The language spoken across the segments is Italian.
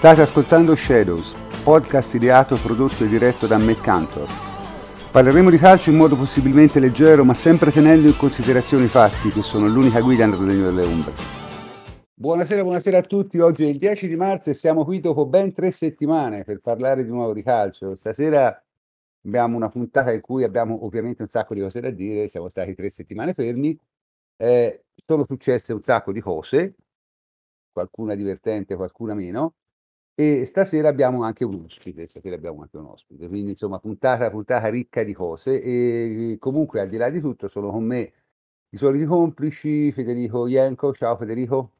State ascoltando Shadows, podcast ideato, prodotto e diretto da Matt Cantor. Parleremo di calcio in modo possibilmente leggero, ma sempre tenendo in considerazione i fatti, che sono l'unica guida nel regno delle ombre. Buonasera, buonasera a tutti. Oggi è il 10 di marzo e siamo qui dopo ben tre settimane per parlare di nuovo di calcio. Stasera abbiamo una puntata in cui abbiamo ovviamente un sacco di cose da dire, siamo stati tre settimane fermi, eh, sono successe un sacco di cose, qualcuna divertente, qualcuna meno. E stasera abbiamo anche un ospite, stasera abbiamo anche un ospite, quindi insomma puntata, puntata ricca di cose e comunque al di là di tutto sono con me i soliti complici, Federico Ienco, ciao Federico.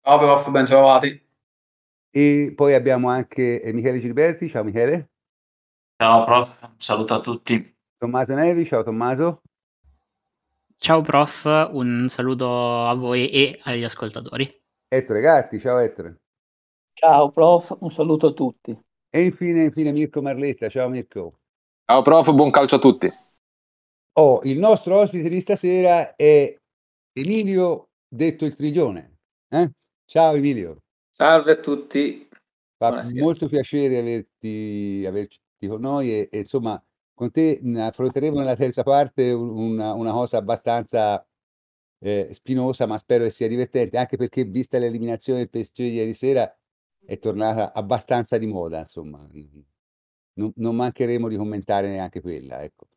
Ciao prof, ben trovati. E poi abbiamo anche Michele Gilberti, ciao Michele. Ciao prof, un saluto a tutti. Tommaso Nevi, ciao Tommaso. Ciao prof, un saluto a voi e agli ascoltatori. Ettore Gatti, ciao Ettore. Ciao prof, un saluto a tutti. E infine, infine Mirko Marletta, ciao Mirko. Ciao prof, buon calcio a tutti. Oh, il nostro ospite di stasera è Emilio, detto il Triglione. Eh? Ciao Emilio. Salve a tutti. Fa Buonasera. molto piacere averti, averti con noi e, e, insomma con te affronteremo nella terza parte una, una cosa abbastanza eh, spinosa, ma spero che sia divertente, anche perché vista l'eliminazione del PSG ieri sera è tornata abbastanza di moda, insomma. Non, non mancheremo di commentare neanche quella, ecco.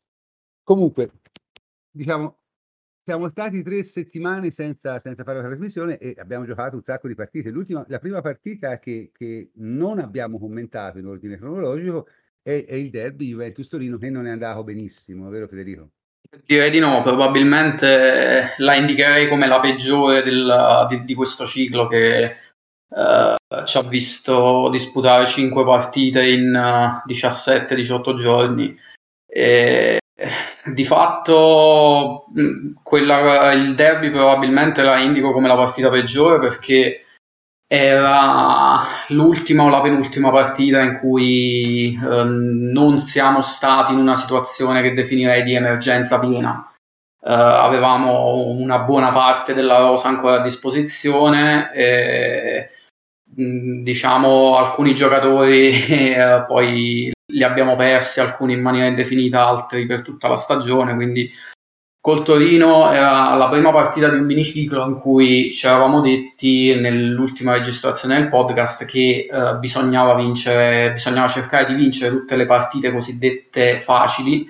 Comunque, diciamo, siamo stati tre settimane senza, senza fare la trasmissione e abbiamo giocato un sacco di partite. L'ultima, la prima partita che, che non abbiamo commentato in ordine cronologico è, è il derby Juventus-Torino che non è andato benissimo, vero Federico? Direi di no, probabilmente la indicherei come la peggiore del, di, di, questo ciclo che uh, ci ha visto disputare 5 partite in uh, 17-18 giorni. E, di fatto quella, il derby probabilmente la indico come la partita peggiore perché era l'ultima o la penultima partita in cui eh, non siamo stati in una situazione che definirei di emergenza piena. Eh, avevamo una buona parte della rosa ancora a disposizione e diciamo alcuni giocatori eh, poi li abbiamo persi, alcuni in maniera indefinita, altri per tutta la stagione, quindi Col Torino era la prima partita di un miniciclo in cui ci eravamo detti nell'ultima registrazione del podcast che eh, bisognava vincere, bisognava cercare di vincere tutte le partite cosiddette facili,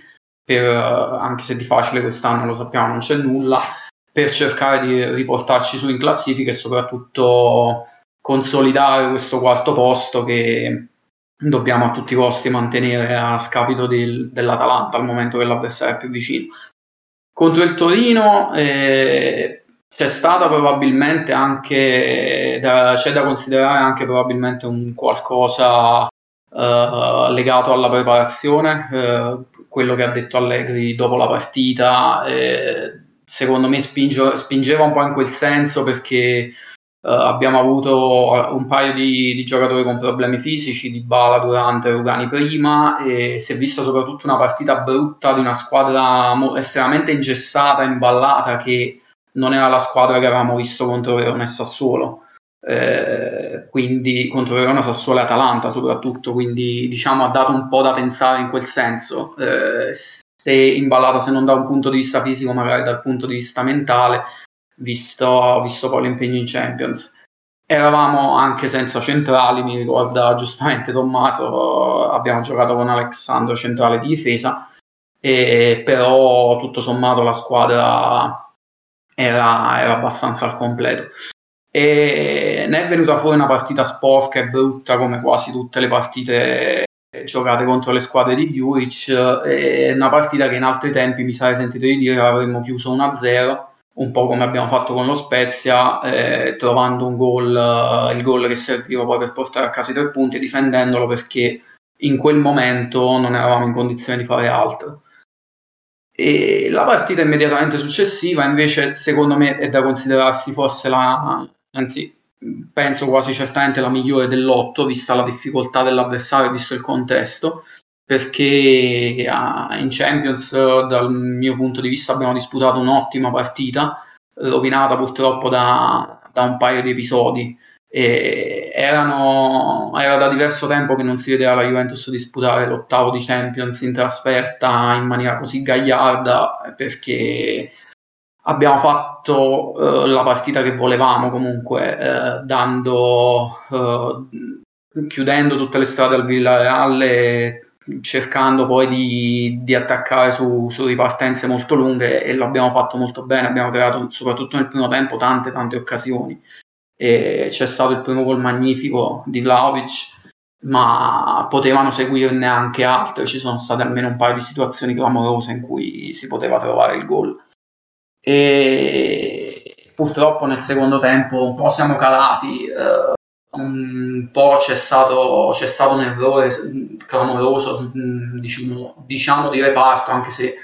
per, eh, anche se di facile quest'anno lo sappiamo non c'è nulla, per cercare di riportarci su in classifica e soprattutto consolidare questo quarto posto che dobbiamo a tutti i costi mantenere a scapito del, dell'Atalanta al momento che l'avversario è più vicino. Contro il Torino eh, c'è stata probabilmente anche, da, c'è da considerare anche probabilmente un qualcosa eh, legato alla preparazione, eh, quello che ha detto Allegri dopo la partita, eh, secondo me spinge, spingeva un po' in quel senso perché Uh, abbiamo avuto un paio di, di, giocatori con problemi fisici, di Bala durante, Rugani prima, e si è vista soprattutto una partita brutta di una squadra mo- estremamente ingessata, imballata, che non era la squadra che avevamo visto contro Verona e Sassuolo. Eh, quindi contro Verona, Sassuolo e Atalanta soprattutto, quindi diciamo ha dato un po' da pensare in quel senso. Eh, se imballata, se non da un punto di vista fisico, magari dal punto di vista mentale, visto, visto poi l'impegno in Champions. Eravamo anche senza centrali, mi ricorda giustamente Tommaso, abbiamo giocato con Alessandro centrale di difesa, e però tutto sommato la squadra era, era abbastanza al completo. E ne è venuta fuori una partita sporca e brutta come quasi tutte le partite giocate contro le squadre di Juric, una partita che in altri tempi mi sarei sentito di dire avremmo chiuso 1-0 un po' come abbiamo fatto con lo Spezia, eh, trovando un gol, uh, il gol che serviva poi per portare a casa i tre punti e difendendolo perché in quel momento non eravamo in condizione di fare altro. E la partita immediatamente successiva, invece, secondo me è da considerarsi forse la, anzi, penso quasi certamente la migliore dell'otto, vista la difficoltà dell'avversario, visto il contesto perché ah, in Champions dal mio punto di vista abbiamo disputato un'ottima partita, rovinata purtroppo da, da un paio di episodi. Erano, era da diverso tempo che non si vedeva la Juventus disputare l'ottavo di Champions in trasferta in maniera così gagliarda perché abbiamo fatto uh, la partita che volevamo comunque uh, dando uh, chiudendo tutte le strade al Villareal e cercando poi di, di attaccare su, su, ripartenze molto lunghe e l'abbiamo fatto molto bene, abbiamo creato soprattutto nel primo tempo tante tante occasioni. E c'è stato il primo gol magnifico di Vlaovic ma potevano seguirne anche altre, ci sono state almeno un paio di situazioni clamorose in cui si poteva trovare il gol e purtroppo nel secondo tempo un po' siamo calati, eh, un po' c'è stato, c'è stato un errore clamoroso, diciamo, diciamo di reparto, anche se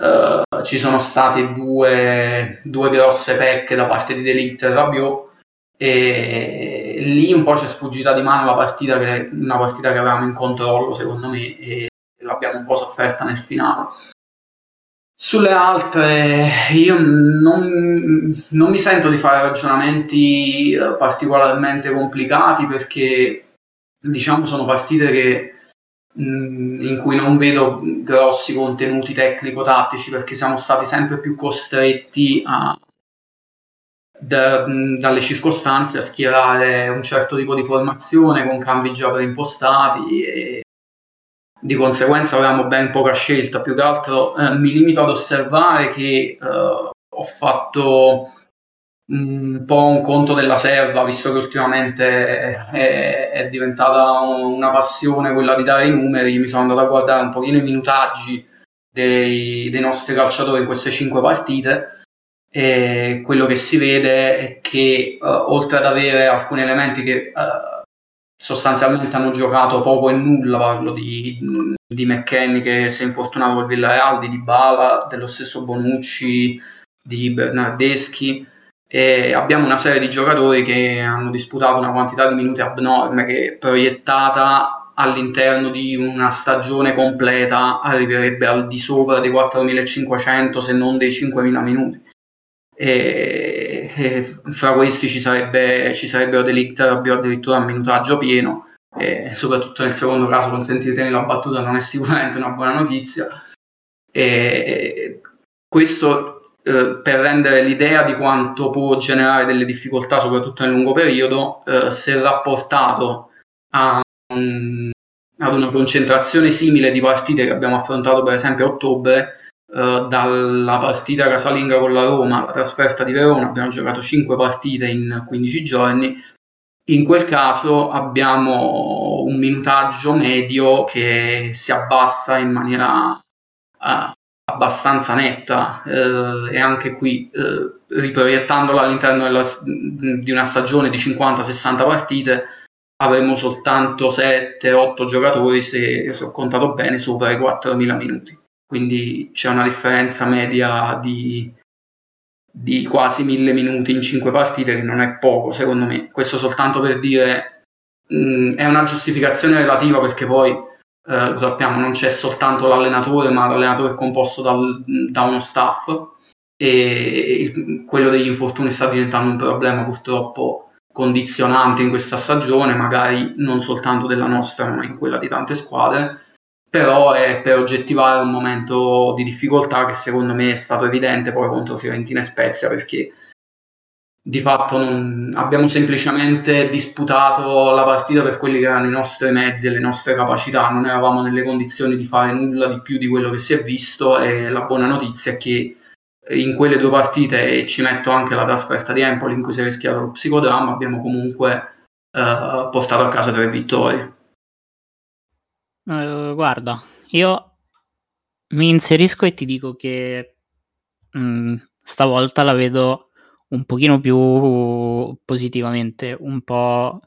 eh, ci sono state due, due grosse pecche da parte di Delict e Rabiot. E lì un po' ci è sfuggita di mano la partita che, una partita che avevamo in controllo secondo me e l'abbiamo un po' sofferta nel finale sulle altre io non, non, mi sento di fare ragionamenti eh, particolarmente complicati perché diciamo sono partite che, mh, in cui non vedo grossi contenuti tecnico-tattici perché siamo stati sempre più costretti a, da, dalle circostanze a schierare un certo tipo di formazione con cambi già preimpostati e di conseguenza avevamo ben poca scelta, più che altro eh, mi limito ad osservare che eh, ho fatto un po' un conto della serva, visto che ultimamente è, è, diventata una passione quella di dare i numeri, mi sono andato a guardare un pochino i minutaggi dei, dei nostri calciatori in queste cinque partite e quello che si vede è che uh, oltre ad avere alcuni elementi che uh, sostanzialmente hanno giocato poco e nulla, parlo di, di McKenny che si è infortunato col Villarreal, di Dybala, dello stesso Bonucci, di Bernardeschi. E abbiamo una serie di giocatori che hanno disputato una quantità di minuti abnorme che proiettata all'interno di una stagione completa arriverebbe al di sopra dei 4.500 se non dei 5.000 minuti e, e fra questi ci, sarebbe, ci sarebbero Delict Rabiot addirittura a minutaggio pieno. E soprattutto nel secondo caso consentitemi la battuta non è sicuramente una buona notizia. E questo eh, per rendere l'idea di quanto può generare delle difficoltà soprattutto nel lungo periodo eh, se rapportato a un, ad una concentrazione simile di partite che abbiamo affrontato per esempio a ottobre eh, dalla partita casalinga con la Roma alla trasferta di Verona, abbiamo giocato 5 partite in 15 giorni. In quel caso abbiamo un minutaggio medio che si abbassa in maniera uh, abbastanza netta uh, e anche qui uh, riproiettandolo all'interno della, di una stagione di 50-60 partite avremo soltanto 7-8 giocatori se, se ho contato bene sopra i 4.000 minuti quindi c'è una differenza media di, di quasi mille minuti in cinque partite che non è poco secondo me. Questo soltanto per dire mh, è una giustificazione relativa perché poi eh, lo sappiamo non c'è soltanto l'allenatore ma l'allenatore è composto dal, da uno staff e quello degli infortuni sta diventando un problema purtroppo condizionante in questa stagione, magari non soltanto della nostra ma in quella di tante squadre però è per oggettivare un momento di difficoltà che secondo me è stato evidente poi contro Fiorentina e Spezia perché di fatto non, abbiamo semplicemente disputato la partita per quelli che erano i nostri mezzi e le nostre capacità, non eravamo nelle condizioni di fare nulla di più di quello che si è visto e la buona notizia è che in quelle due partite, e ci metto anche la trasferta di Empoli in cui si è rischiato lo psicodramma, abbiamo comunque eh, portato a casa tre vittorie. Uh, guarda, io mi inserisco e ti dico che mh, mm, stavolta la vedo un pochino più positivamente, un po',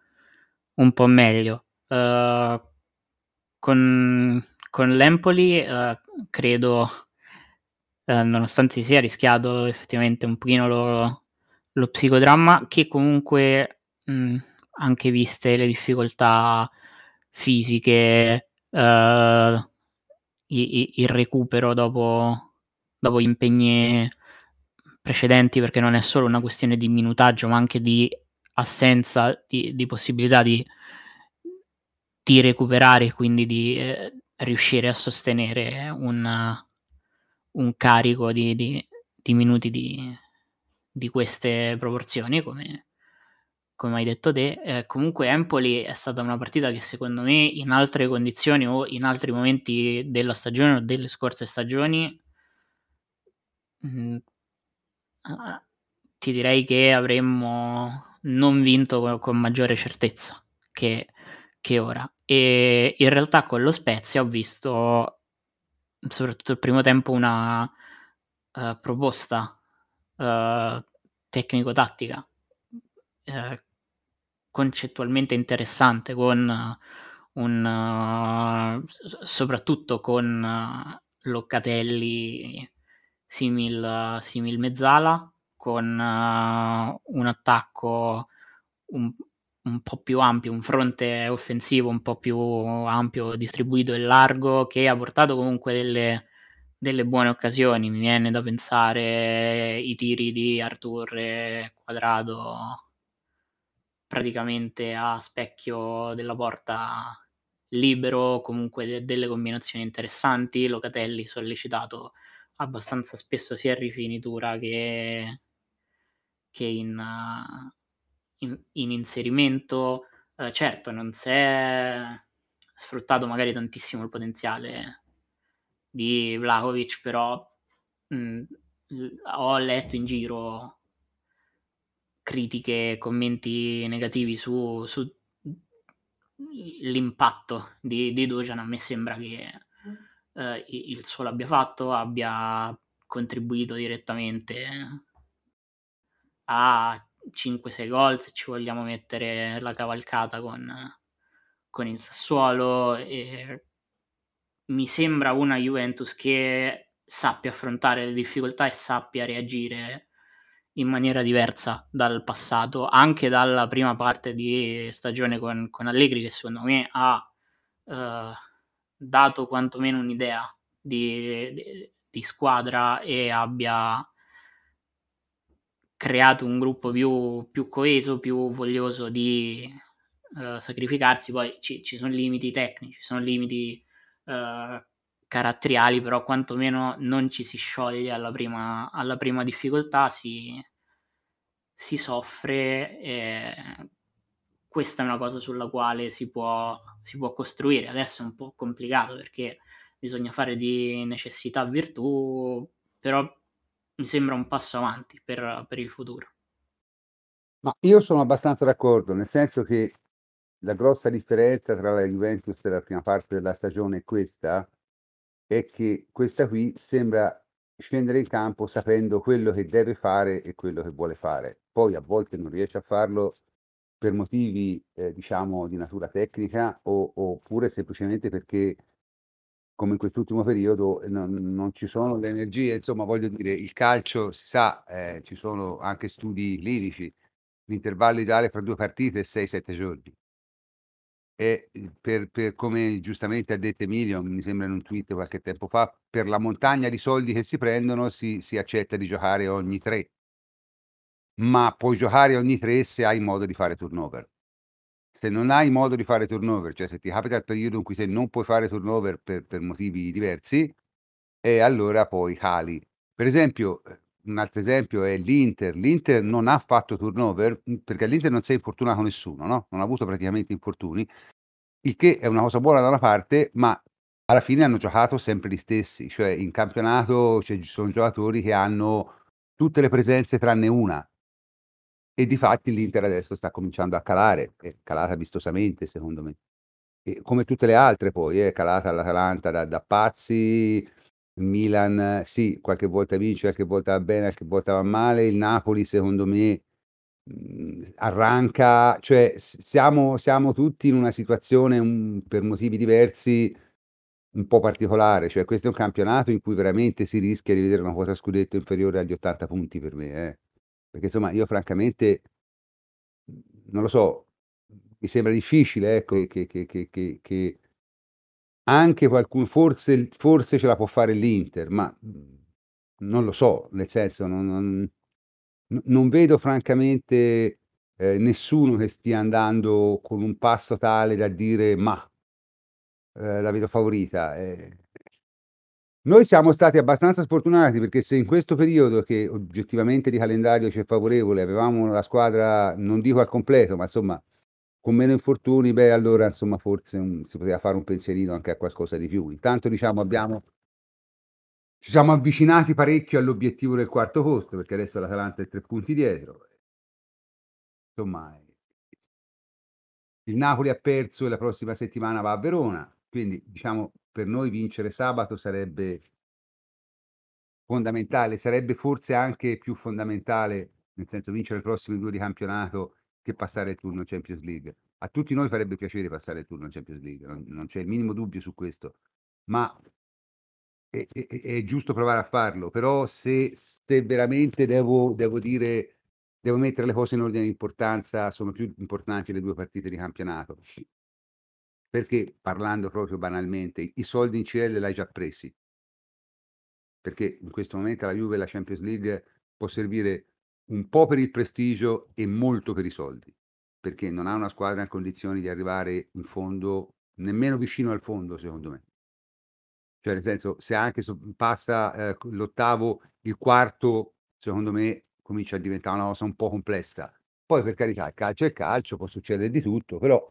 un po meglio. Uh, con, con l'Empoli uh, credo, nonostante sia rischiato effettivamente un pochino lo, lo psicodramma, che comunque mh, anche viste le difficoltà fisiche uh, il recupero dopo, dopo gli impegni precedenti perché non è solo una questione di minutaggio ma anche di assenza di, di possibilità di, di recuperare e quindi di eh, riuscire a sostenere un, un carico di, di, minuti di queste proporzioni, come, come hai detto te. Eh, comunque Empoli è stata una partita che secondo me in altre condizioni o in altri momenti della stagione o delle scorse stagioni mh, mm, ti direi che avremmo non vinto con, con maggiore certezza che, che, ora. E in realtà con lo Spezia ho visto, soprattutto il primo tempo, una uh, proposta uh, tecnico-tattica uh, concettualmente interessante, con un soprattutto con Locatelli simil, simil mezzala con uh, un attacco un, un, po' più ampio, un fronte offensivo un po' più ampio, distribuito e largo, che ha portato comunque delle, delle buone occasioni. Mi viene da pensare i tiri di Artur quadrato praticamente a specchio della porta libero, comunque de- delle combinazioni interessanti. Locatelli sollecitato abbastanza spesso sia in rifinitura che, che in, uh, in, in, inserimento. Uh, certo, non si è sfruttato magari tantissimo il potenziale di Vlahovic, però mh, ho letto in giro critiche, commenti negativi su, su l'impatto di, di Dojan. A me sembra che eh, il suo l'abbia fatto, abbia contribuito direttamente a 5-6 gol se ci vogliamo mettere la cavalcata con, con il Sassuolo e mi sembra una Juventus che sappia affrontare le difficoltà e sappia reagire in maniera diversa dal passato, anche dalla prima parte di stagione con, con Allegri che secondo me ha eh, dato quantomeno un'idea di, di, di squadra e abbia creato un gruppo più, più coeso, più voglioso di uh, sacrificarsi. Poi ci, ci, sono limiti tecnici, ci sono limiti uh, caratteriali, però quantomeno non ci si scioglie alla prima, alla prima difficoltà, si, si soffre. E questa è una cosa sulla quale si può, si può costruire. Adesso è un po' complicato perché bisogna fare di necessità virtù, però mi sembra un passo avanti per, per il futuro. Ma io sono abbastanza d'accordo, nel senso che la grossa differenza tra la Juventus della prima parte della stagione e questa è che questa qui sembra scendere in campo sapendo quello che deve fare e quello che vuole fare. Poi a volte non riesce a farlo per motivi, eh, diciamo, di natura tecnica o, oppure semplicemente perché come in quest'ultimo periodo non, non, ci sono le energie, insomma voglio dire, il calcio si sa, eh, ci sono anche studi clinici, l'intervallo ideale fra due partite è 6-7 giorni. E per, per, come giustamente ha detto Emilio, mi sembra in un tweet qualche tempo fa, per la montagna di soldi che si prendono si, si accetta di giocare ogni tre, ma puoi giocare ogni tre se hai modo di fare turnover se non hai modo di fare turnover, cioè se ti capita il periodo in cui te non puoi fare turnover per, per motivi diversi, e allora poi cali. Per esempio, un altro esempio è l'Inter. L'Inter non ha fatto turnover mm, perché all'Inter non si è infortunato nessuno, no? non ha avuto praticamente infortuni, il che è una cosa buona da una parte, ma alla fine hanno giocato sempre gli stessi, cioè in campionato cioè, ci sono giocatori che hanno tutte le presenze tranne una, e difatti l'Inter adesso sta cominciando a calare, è calata vistosamente secondo me. E come tutte le altre poi, è calata l'Atalanta da, da pazzi, Milan sì, qualche volta vince, qualche volta va bene, qualche volta va male, il Napoli secondo me mh, arranca, cioè siamo, siamo, tutti in una situazione un, per motivi diversi un po' particolare, cioè questo è un campionato in cui veramente si rischia di vedere una quota scudetto inferiore agli 80 punti per me. Eh. Perché insomma io francamente, non lo so, mi sembra difficile ecco, che, che, che, che anche qualcuno, forse, forse ce la può fare l'Inter, ma non lo so, nel senso non, non, non vedo francamente eh, nessuno che stia andando con un passo tale da dire ma eh, la vedo favorita. Eh. Noi siamo stati abbastanza sfortunati perché se in questo periodo che oggettivamente di calendario ci è favorevole avevamo la squadra, non dico al completo, ma insomma con meno infortuni, beh allora insomma forse un, si poteva fare un pensierino anche a qualcosa di più. Intanto diciamo abbiamo ci siamo avvicinati parecchio all'obiettivo del quarto posto perché adesso l'Atalanta è tre punti dietro. Insomma, il Napoli ha perso e la prossima settimana va a Verona, quindi diciamo per noi vincere sabato sarebbe fondamentale, sarebbe forse anche più fondamentale, nel senso vincere i prossimi due di campionato che passare il turno Champions League. A tutti noi farebbe piacere passare il turno Champions League, non, non c'è il minimo dubbio su questo, ma è, è, è giusto provare a farlo, però se, se veramente devo, devo dire, devo mettere le cose in ordine di importanza, sono più importanti le due partite di campionato perché parlando proprio banalmente, i soldi in CL l'hai già presi. Perché in questo momento la Juve la Champions League può servire un po' per il prestigio e molto per i soldi, perché non ha una squadra in condizioni di arrivare in fondo, nemmeno vicino al fondo, secondo me. Cioè, nel senso, se anche passa eh, l'ottavo, il quarto, secondo me comincia a diventare una cosa un po' complessa. Poi, per carità, il calcio è calcio, può succedere di tutto, però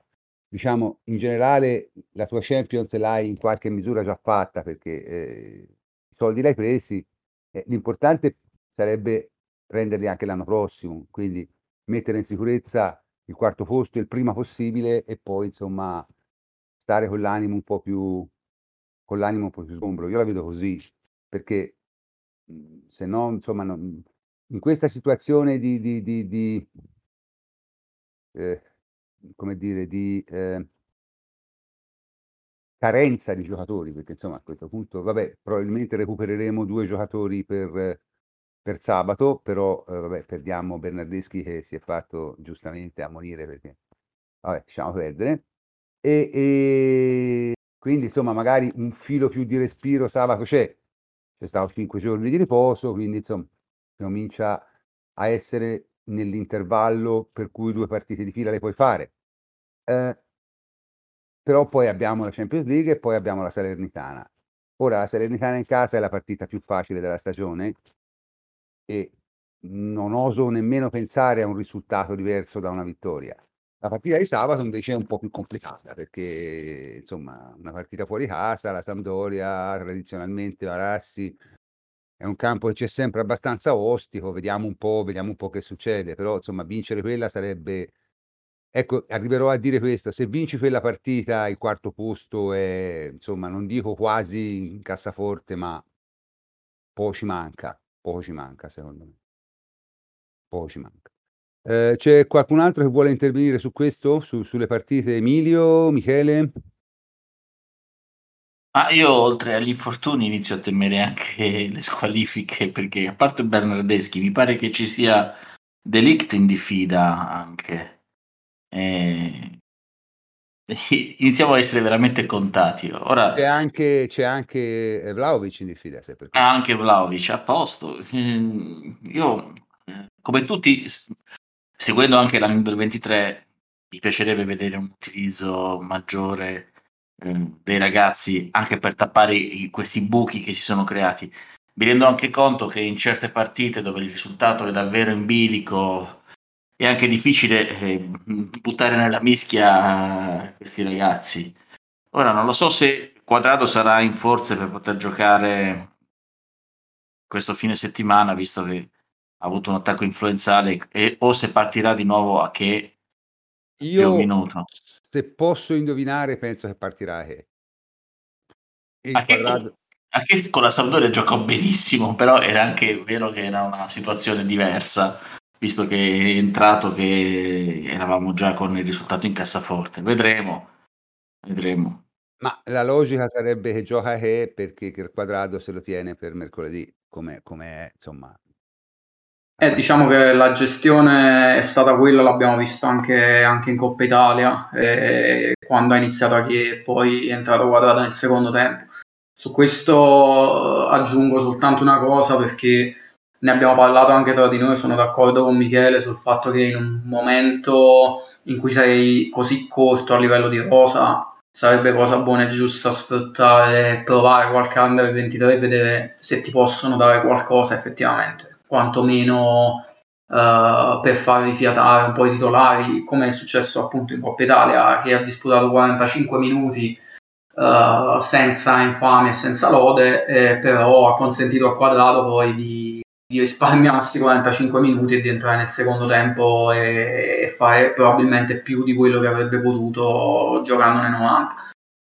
diciamo, in generale la tua Champions l'hai in qualche misura già fatta perché eh, i soldi l'hai presi, eh, l'importante sarebbe prenderli anche l'anno prossimo, quindi mettere in sicurezza il quarto posto il prima possibile e poi insomma stare con l'animo un po' più con l'animo un po' più sgombro. Io la vedo così, perché mhmm, se no, insomma, non, in questa situazione di, di, di, di eh, come dire, di eh, carenza di giocatori, perché insomma a questo punto, vabbè, probabilmente recupereremo due giocatori per, per sabato, però eh, vabbè, perdiamo Bernardeschi che si è fatto giustamente ammonire perché, vabbè, lasciamo perdere. E, e quindi insomma magari un filo più di respiro sabato c'è, c'è stato cinque giorni di riposo, quindi insomma comincia a essere nell'intervallo per cui due partite di fila le puoi fare. Eh, però poi abbiamo la Champions League e poi abbiamo la Salernitana. Ora la Salernitana in casa è la partita più facile della stagione e non oso nemmeno pensare a un risultato diverso da una vittoria. La partita di sabato invece è un po' più complicata perché insomma una partita fuori casa, la Sampdoria tradizionalmente Varassi è un campo che c'è sempre abbastanza ostico, vediamo un po', vediamo un po' che succede, però insomma vincere quella sarebbe ecco, arriverò a dire questo, se vinci quella partita il quarto posto è, insomma, non dico quasi in cassaforte, ma poco ci manca, poco ci manca secondo me. Poco ci manca. Eh, c'è qualcun altro che vuole intervenire su questo, su, sulle partite? Emilio, Michele? Ah, io oltre agli infortuni inizio a temere anche le squalifiche perché a parte Bernardeschi mi pare che ci sia Delict in diffida anche. E... Iniziamo a essere veramente contati. Ora... C'è anche, c'è anche Vlaovic in diffida. Anche Vlaovic a posto. Io, come tutti, seguendo anche l'anno del 23, mi piacerebbe vedere un utilizzo maggiore Ehm, dei ragazzi anche per tappare i, questi buchi che si sono creati. Mi rendo anche conto che in certe partite dove il risultato è davvero in bilico è anche difficile eh, buttare nella mischia questi ragazzi. Ora non lo so se Quadrado sarà in forze per poter giocare questo fine settimana, visto che ha avuto un attacco influenzale, e, o se partirà di nuovo a che Io, un minuto. Se posso indovinare, penso che partirà che. Il anche, quadrato... anche con la Sampdoria giocò benissimo, però era anche vero che era una situazione diversa, visto che è entrato che eravamo già con il risultato in cassaforte. Vedremo, vedremo. Ma la logica sarebbe che gioca che perché il quadrato se lo tiene per mercoledì, come, come è, insomma, eh, diciamo che la gestione è stata quella, l'abbiamo visto anche, anche in Coppa Italia, eh, quando ha iniziato a chi e poi è entrato quadrato nel secondo tempo. Su questo aggiungo soltanto una cosa perché ne abbiamo parlato anche tra di noi, sono d'accordo con Michele sul fatto che in un momento in cui sei così corto a livello di rosa sarebbe cosa buona e giusta sfruttare, provare qualche under 23 e vedere se ti possono dare qualcosa effettivamente, quantomeno uh, per far rifiatare un po' i titolari, come è successo appunto in Coppa Italia, che ha disputato 45 minuti uh, senza infame e senza lode, eh, però ha consentito al quadrato poi di, di risparmiarsi 45 minuti e di entrare nel secondo tempo e, e, fare probabilmente più di quello che avrebbe potuto giocando nei 90.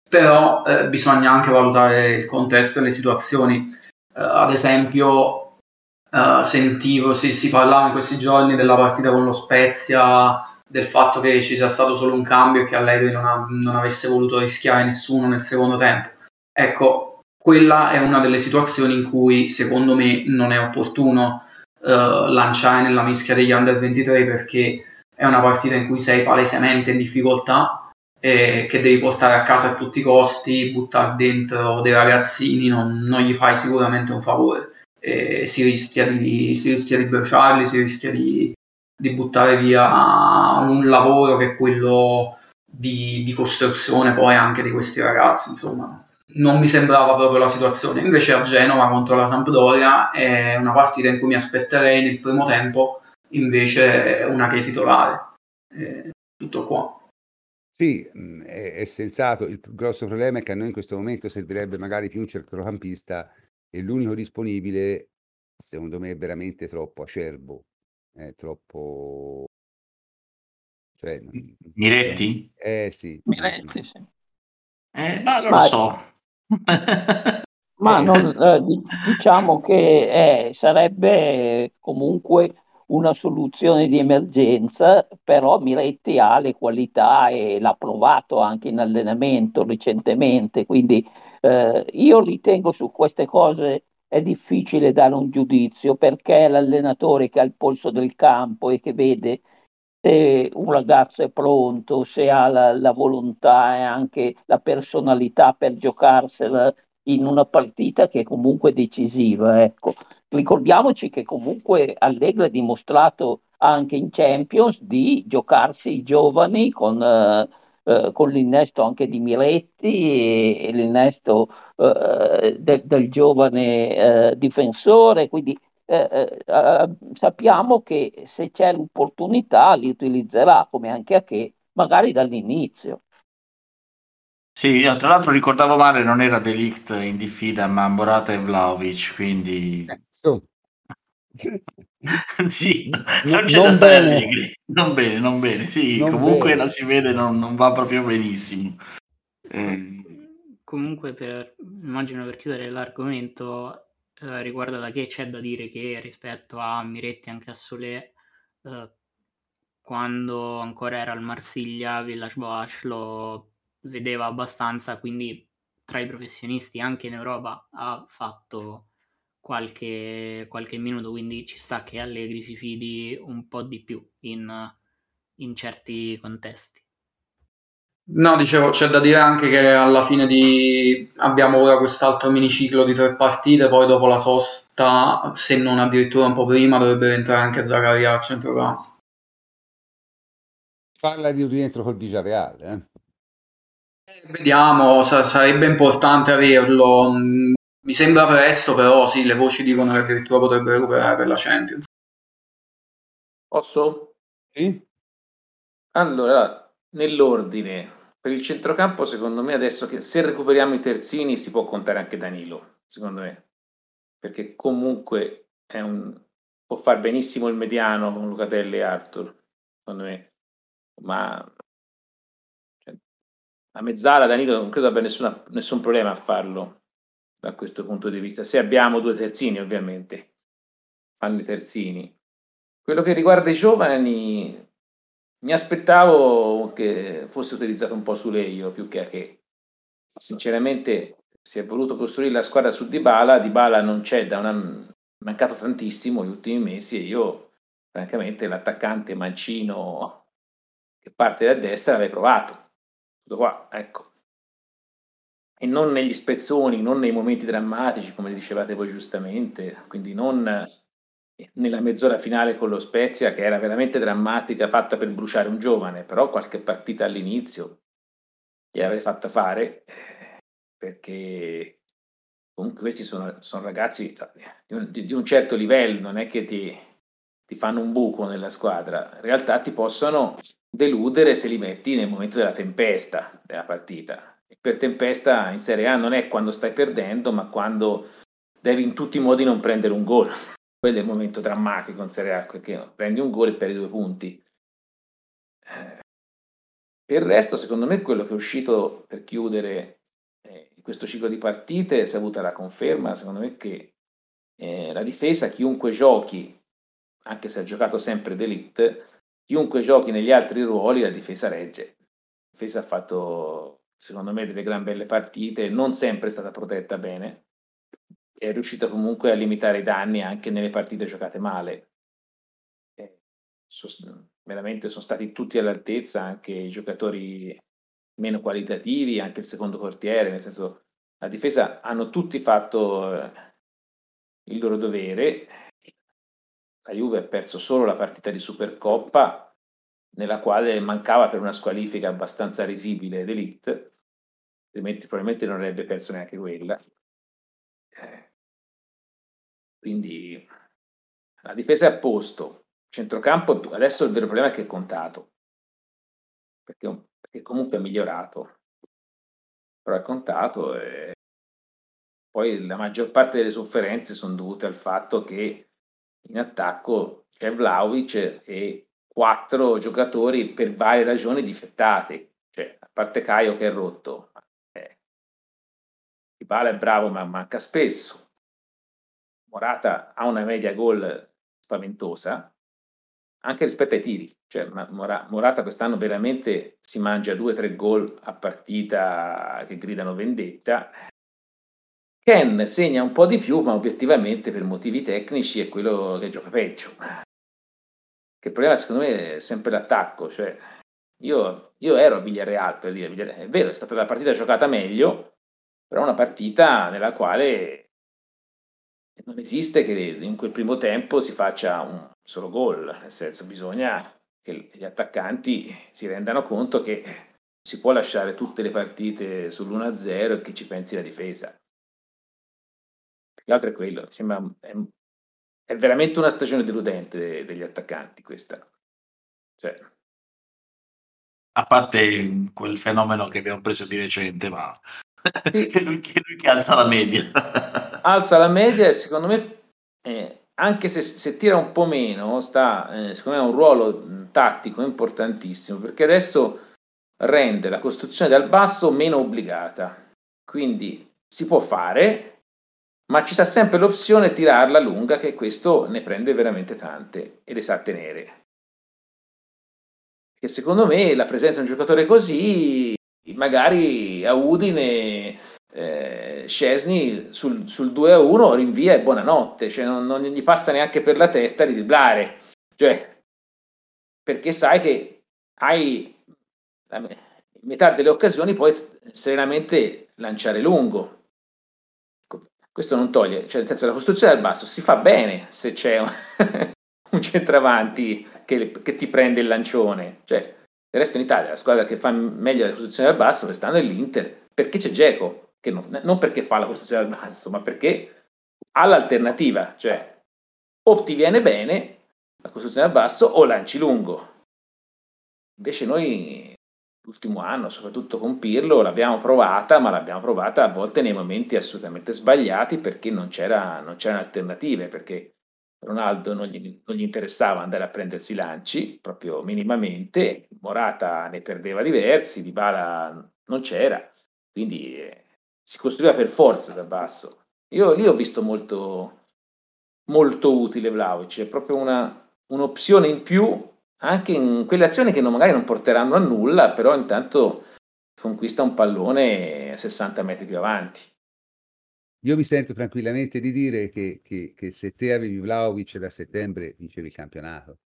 Però eh, bisogna anche valutare il contesto e le situazioni. Uh, ad esempio, Uh, sentivo, si, si parlava in questi giorni della partita con lo Spezia, del fatto che ci sia stato solo un cambio e che Allegri non, ha, non avesse voluto rischiare nessuno nel secondo tempo. Ecco, quella è una delle situazioni in cui secondo me non è opportuno uh, lanciare nella mischia degli under 23 perché è una partita in cui sei palesemente in difficoltà e che devi portare a casa a tutti i costi, buttare dentro dei ragazzini non, non gli fai sicuramente un favore eh, si, rischia di, si rischia di bruciarli, si rischia di, di buttare via un lavoro che è quello di, di, costruzione poi anche di questi ragazzi, insomma. Non mi sembrava proprio la situazione. Invece a Genova contro la Sampdoria è una partita in cui mi aspetterei nel primo tempo invece una che è titolare. Eh, tutto qua. Sì, è, è sensato. Il grosso problema è che a noi in questo momento servirebbe magari più un centrocampista e l'unico disponibile, secondo me, è veramente troppo acerbo, è troppo... Cioè, Miretti? Eh sì. Miretti, sì. Eh, ma non lo so. ma non, eh, diciamo che eh, sarebbe comunque una soluzione di emergenza, però Miretti ha le qualità e l'ha provato anche in allenamento recentemente, quindi eh, io ritengo su queste cose è difficile dare un giudizio perché l'allenatore che ha il polso del campo e che vede se un ragazzo è pronto, se ha la, la volontà e anche la personalità per giocarsela in una partita che è comunque decisiva. Ecco. Ricordiamoci che comunque Allegri ha dimostrato anche in Champions di giocarsi i giovani con... Eh, eh, con l'innesto anche di Miretti e, e l'innesto eh, de, del giovane eh, difensore, quindi eh, eh, sappiamo che se c'è l'opportunità li utilizzerà come anche a che magari dall'inizio. Sì, io tra l'altro ricordavo male, non era Delict in diffida, ma Morata e Vlaovic, quindi... Oh. sì, non c'è non da stare bene. allegri. Non bene, non bene. Sì, non comunque bene. la si vede, non, non va proprio benissimo. Eh. Comunque, per, immagino per chiudere l'argomento, eh, riguardo da che c'è da dire che rispetto a Miretti anche a Solé, eh, quando ancora era al Marsiglia, Village Boas lo vedeva abbastanza, quindi tra i professionisti anche in Europa ha fatto qualche, qualche minuto, quindi ci sta che Allegri si fidi un po' di più in, in certi contesti. No, dicevo, c'è da dire anche che alla fine di... abbiamo ora quest'altro miniciclo di tre partite, poi dopo la sosta, se non addirittura un po' prima, dovrebbe entrare anche Zaccaria al centrocampo. Parla di un rientro col Villarreal, eh? eh vediamo, sa- sarebbe importante averlo. Mi sembra presto, però sì, le voci dicono che addirittura potrebbe recuperare per la Champions. Posso? Sì. Allora, nell'ordine, per il centrocampo, secondo me adesso che se recuperiamo i terzini si può contare anche Danilo, secondo me, perché comunque un, può far benissimo il mediano con Lucatelli e Arthur, secondo me, ma cioè, a mezzala Danilo non credo abbia nessuna, nessun problema a farlo da questo punto di vista, se abbiamo due terzini ovviamente, fanno i terzini. Quello che riguarda i giovani, mi aspettavo che fosse utilizzato un po' su Leio più che a che. Sinceramente si è voluto costruire la squadra su Dybala, Dybala non c'è da una... mancato tantissimo gli ultimi mesi e io francamente l'attaccante mancino che parte da destra l'avrei provato. Tutto qua, ecco e non negli spezzoni, non nei momenti drammatici, come dicevate voi giustamente, quindi non nella mezz'ora finale con lo Spezia, che era veramente drammatica, fatta per bruciare un giovane, però qualche partita all'inizio gli avrei fatta fare, eh, perché comunque questi sono, sono ragazzi di un, di un, certo livello, non è che ti, ti fanno un buco nella squadra, in realtà ti possono deludere se li metti nel momento della tempesta della partita. Per tempesta in Serie A non è quando stai perdendo, ma quando devi in tutti i modi non prendere un gol. Quello è il momento drammatico in Serie A, perché prendi un gol e perdi due punti. Eh, per il resto, secondo me, quello che è uscito per chiudere eh, questo ciclo di partite si è avuta la conferma, secondo me, che eh, la difesa, chiunque giochi, anche se ha giocato sempre d'elite, chiunque giochi negli altri ruoli, la difesa regge. La difesa ha fatto, secondo me, delle gran belle partite, non sempre è stata protetta bene, è riuscita comunque a limitare i danni anche nelle partite giocate male. Eh, so, veramente sono stati tutti all'altezza, anche i giocatori meno qualitativi, anche il secondo portiere, nel senso la difesa hanno tutti fatto eh, il loro dovere. La Juve ha perso solo la partita di Supercoppa, nella quale mancava per una squalifica abbastanza risibile d'Elite, altrimenti probabilmente non avrebbe perso neanche quella. Quindi la difesa è a posto, centrocampo adesso il vero problema è che è contato, perché, perché comunque è migliorato, però è contato e poi la maggior parte delle sofferenze sono dovute al fatto che in attacco c'è Vlaovic e quattro giocatori per varie ragioni difettati, cioè a parte Caio che è rotto, eh, Ibala è bravo ma manca spesso, Morata ha una media gol spaventosa anche rispetto ai tiri. Cioè, Morata quest'anno veramente si mangia due o tre gol a partita che gridano vendetta. Ken segna un po' di più, ma obiettivamente per motivi tecnici è quello che gioca peggio. Che il problema secondo me è sempre l'attacco. Cioè, io, io ero a Villarreal per dire, è vero, è stata la partita giocata meglio, però una partita nella quale non esiste che in quel primo tempo si faccia un solo gol, nel senso bisogna che gli attaccanti si rendano conto che si può lasciare tutte le partite sull'1-0 e che ci pensi la difesa. Più altro è quello, sembra è, è veramente una stagione deludente degli attaccanti questa. Cioè, a parte quel fenomeno che abbiamo preso di recente, ma che lui, che lui che alza la media. Alza la media e secondo me, eh, anche se, se, tira un po' meno, sta, eh, secondo me ha un ruolo tattico importantissimo perché adesso rende la costruzione dal basso meno obbligata. Quindi si può fare, ma ci sta sempre l'opzione tirarla lunga che questo ne prende veramente tante e le sa tenere. E secondo me la presenza di un giocatore così magari a Udine eh, Scesni sul, sul 2 a 1 rinvia e buonanotte, cioè non, non, gli passa neanche per la testa di driblare, cioè, perché sai che hai la metà delle occasioni puoi serenamente lanciare lungo. Questo non toglie, cioè nel senso la costruzione dal basso si fa bene se c'è un, un centravanti che, che ti prende il lancione, cioè del resto in Italia la squadra che fa meglio la costruzione dal basso quest'anno è l'Inter, perché c'è Geco, che non, non perché fa la costruzione dal basso, ma perché ha l'alternativa, cioè o ti viene bene la costruzione dal basso o lanci lungo. Invece noi l'ultimo anno, soprattutto con Pirlo, l'abbiamo provata, ma l'abbiamo provata a volte nei momenti assolutamente sbagliati perché non, c'era, non c'erano alternative, perché Ronaldo non gli, non gli, interessava andare a prendersi lanci, proprio minimamente, Morata ne perdeva diversi, Di Bala non c'era, quindi eh, si costruiva per forza da basso. Io lì ho visto molto, molto utile Vlaovic, è proprio una, un'opzione in più anche in quelle azioni che non, magari non porteranno a nulla, però intanto conquista un pallone a 60 metri più avanti. Io mi sento tranquillamente di dire che, che, che se te avevi Vlaovic da settembre vincevi il campionato.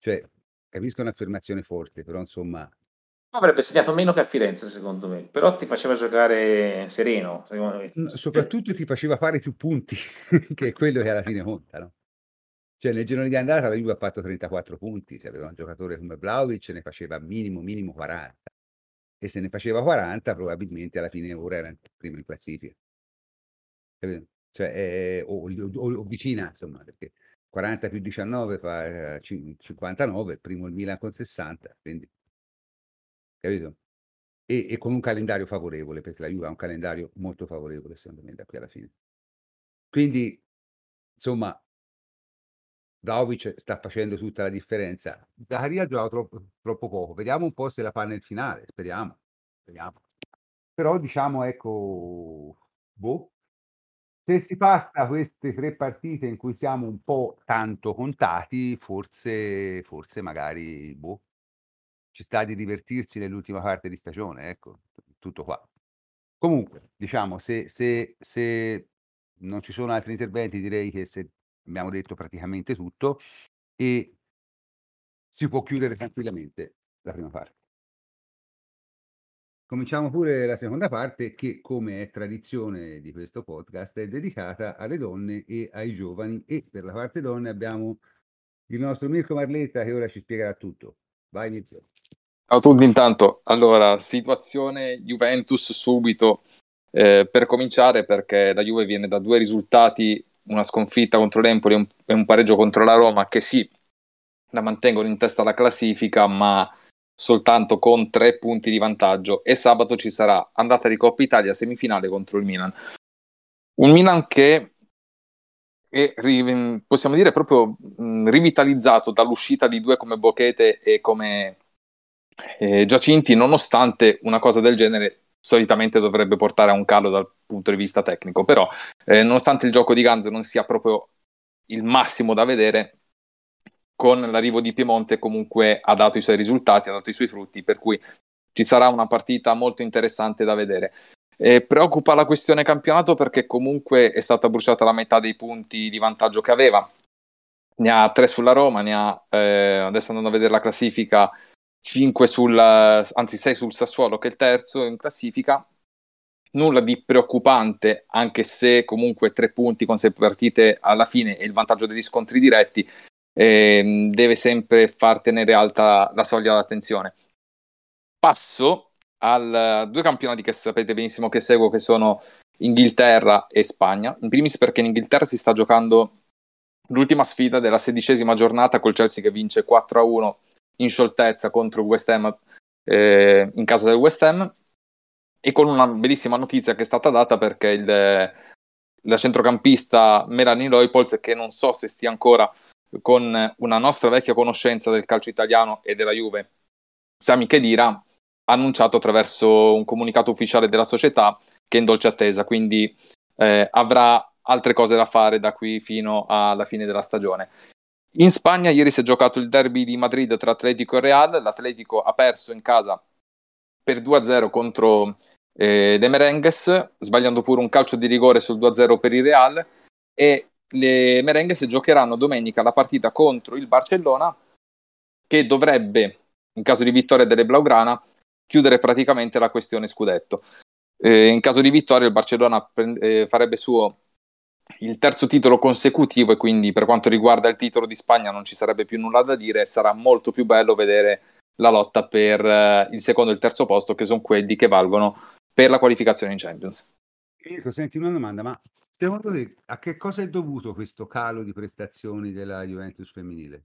Cioè, capisco un'affermazione forte, però insomma... Avrebbe segnato meno che a Firenze, secondo me, però ti faceva giocare sereno. Soprattutto ti faceva fare più punti, che è quello che alla fine conta, no? Cioè, nel girone di andata la Juve ha fatto 34 punti, se aveva un giocatore come Vlaovic ne faceva minimo, minimo 40. E se ne faceva 40 probabilmente alla fine ora era primo in classifica. Cioè, eh, o, o, o, vicina, insomma, perché 40 più 19 fa eh, 59, il primo il Milan con 60, quindi, capito? E, e, con un calendario favorevole, perché la Juve ha un calendario molto favorevole, secondo me, da qui alla fine. Quindi, insomma, Vlahovic sta facendo tutta la differenza. Zaccaria ha giocato troppo, troppo poco, vediamo un po' se la fa nel finale, speriamo. speriamo. Però diciamo, ecco, boh, se si passa queste tre partite in cui siamo un po' tanto contati, forse, forse magari, boh, ci sta di divertirsi nell'ultima parte di stagione, ecco, tutto qua. Comunque, diciamo, se, se, se non ci sono altri interventi, direi che se abbiamo detto praticamente tutto e si può chiudere tranquillamente la prima parte. Cominciamo pure la seconda parte che, come è tradizione di questo podcast, è dedicata alle donne e ai giovani e per la parte donne abbiamo il nostro Mirko Marletta che ora ci spiegherà tutto. Vai Mirko. Ciao a tutti intanto. Allora, situazione Juventus subito eh, per cominciare perché la Juve viene da due risultati, una sconfitta contro l'Empoli e un, e un pareggio contro la Roma che sì, la mantengono in testa alla classifica ma soltanto con tre punti di vantaggio e sabato ci sarà andata di Coppa Italia semifinale contro il Milan. Un Milan che è, possiamo dire proprio rivitalizzato dall'uscita di due come Bochete e come eh, Giacinti, nonostante una cosa del genere solitamente dovrebbe portare a un calo dal punto di vista tecnico, però eh, nonostante il gioco di Ganzo non sia proprio il massimo da vedere, con l'arrivo di Piemonte comunque ha dato i suoi risultati, ha dato i suoi frutti, per cui ci sarà una partita molto interessante da vedere. Eh, preoccupa la questione campionato perché comunque è stata bruciata la metà dei punti di vantaggio che aveva. Ne ha tre sulla Roma, ne ha eh, adesso andando a vedere la classifica 5 sul, anzi 6 sul Sassuolo che è il terzo in classifica. Nulla di preoccupante, anche se comunque tre punti con sei partite alla fine e il vantaggio degli scontri diretti eh, deve sempre far tenere alta la soglia d'attenzione. Passo a due campionati che sapete benissimo che seguo, che sono Inghilterra e Spagna. In primis perché in Inghilterra si sta giocando l'ultima sfida della sedicesima giornata col Chelsea che vince 4-1 in scioltezza contro West Ham eh, in casa del West Ham e con una bellissima notizia che è stata data perché il, la centrocampista Melanie Loipols che non so se stia ancora con una nostra vecchia conoscenza del calcio italiano e della Juve, Sami Khedira, annunciato attraverso un comunicato ufficiale della società che è in dolce attesa, quindi eh, avrà altre cose da fare da qui fino alla fine della stagione. In Spagna ieri si è giocato il derby di Madrid tra Atletico e Real, l'Atletico ha perso in casa per 2-0 contro eh, De Merengues, sbagliando pure un calcio di rigore sul 2-0 per il Real e le Merengues giocheranno domenica la partita contro il Barcellona che dovrebbe, in caso di vittoria delle Blaugrana, chiudere praticamente la questione scudetto. Eh, in caso di vittoria il Barcellona eh, farebbe suo il terzo titolo consecutivo e quindi per quanto riguarda il titolo di Spagna non ci sarebbe più nulla da dire, sarà molto più bello vedere la lotta per eh, il secondo e il terzo posto che sono quelli che valgono per la qualificazione in Champions. Mirko, senti una domanda, ma Secondo te a che cosa è dovuto questo calo di prestazioni della Juventus femminile?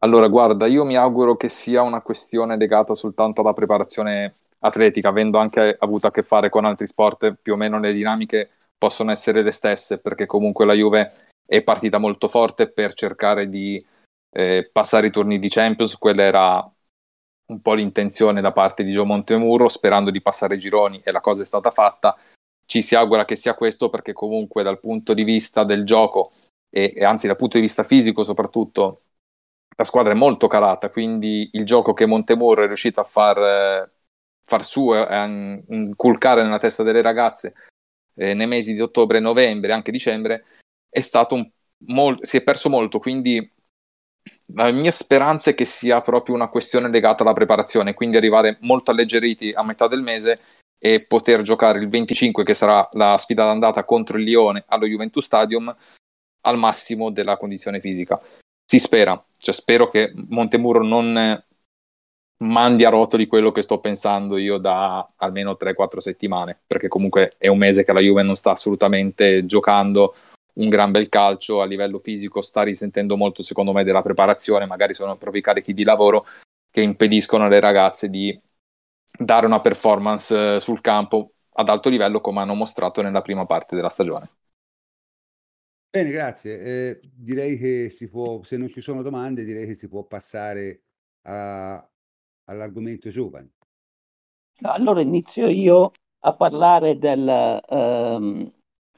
Allora, guarda, io mi auguro che sia una questione legata soltanto alla preparazione atletica, avendo anche avuto a che fare con altri sport, più o meno le dinamiche possono essere le stesse, perché comunque la Juve è partita molto forte per cercare di eh, passare i turni di Champions, quella era un po' l'intenzione da parte di Gio Montemuro, sperando di passare i gironi e la cosa è stata fatta. Ci si augura che sia questo perché comunque dal punto di vista del gioco e, e, anzi dal punto di vista fisico soprattutto la squadra è molto calata quindi il gioco che Montemurro è riuscito a far, far suo a inculcare nella testa delle ragazze eh, nei mesi di ottobre novembre anche dicembre è stato un, mol- si è perso molto quindi la mia speranza è che sia proprio una questione legata alla preparazione quindi arrivare molto alleggeriti a metà del mese e poter giocare il 25 che sarà la sfida d'andata contro il Lione allo Juventus Stadium al massimo della condizione fisica. Si spera, cioè spero che Montemuro non mandi a rotoli quello che sto pensando io da almeno 3-4 settimane, perché comunque è un mese che la Juve non sta assolutamente giocando un gran bel calcio a livello fisico, sta risentendo molto secondo me della preparazione, magari sono proprio i carichi di lavoro che impediscono alle ragazze di dare una performance eh, sul campo ad alto livello come hanno mostrato nella prima parte della stagione. Bene, grazie. Eh, direi che si può, se non ci sono domande, direi che si può passare a, all'argomento giovani. Allora inizio io a parlare del um,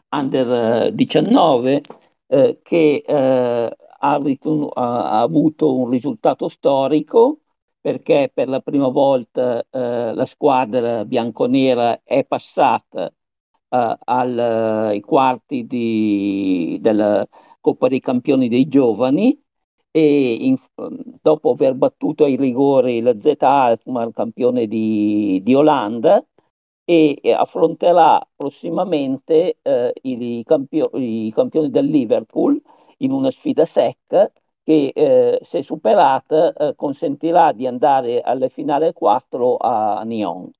under 19 eh, che eh, ha, ritenuto, ha, avuto un risultato storico perché per la prima volta eh, la squadra bianconera è passata al, ai quarti di, della Coppa dei Campioni dei Giovani e in, dopo aver battuto ai rigori la Z Alkmaar, campione di, di Olanda, e, e, affronterà prossimamente eh, i, campio- i, campioni del Liverpool in una sfida secca che eh, se superata eh, consentirà di andare alle finale 4 a Nyon.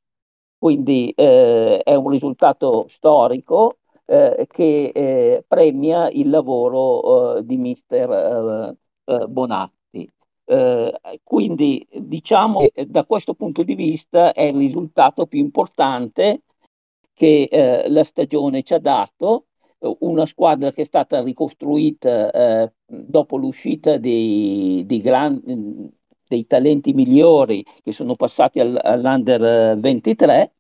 Quindi eh, è un risultato storico eh, che eh, premia il lavoro eh, di mister eh, eh, Bonatti. quindi diciamo che da questo punto di vista è il risultato più importante che la stagione ci ha dato, una squadra che è stata ricostruita dopo l'uscita dei, dei grandi dei talenti migliori che sono passati al, all'Under 23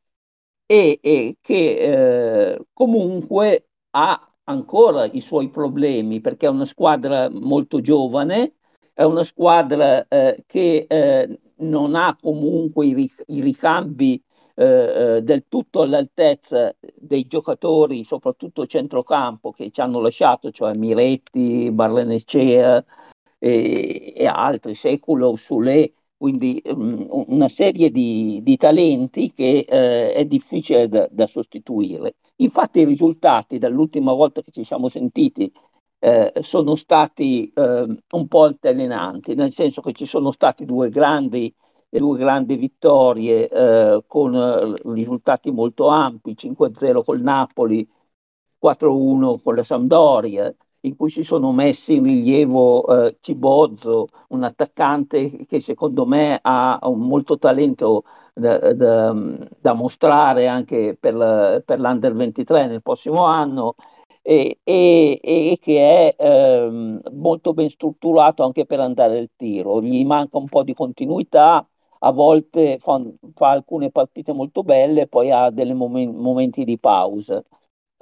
e, e che eh, comunque ha ancora i suoi problemi perché è una squadra molto giovane, è una squadra eh, che eh, non ha comunque i, i ricambi eh, eh, del tutto all'altezza dei giocatori, soprattutto centrocampo, che ci hanno lasciato, cioè Miretti, Barlenecea, e, e altri, Seculo, Sule, quindi um, una serie di, di talenti che eh, è difficile da, da, sostituire. Infatti i risultati dall'ultima volta che ci siamo sentiti eh, sono stati eh, un po' altalenanti, nel senso che ci sono stati due grandi, due grandi vittorie eh, con eh, risultati molto ampi, 5-0 col Napoli, 4-1 con la Sampdoria, in cui si sono messi in rilievo eh, Cibozzo, un attaccante che secondo me ha un molto talento da, da, da mostrare anche per, per, l'Under 23 nel prossimo anno e, e, e che è eh, molto ben strutturato anche per andare al tiro. Gli manca un po' di continuità, a volte fa, fa alcune partite molto belle, poi ha dei momen- momenti di pausa.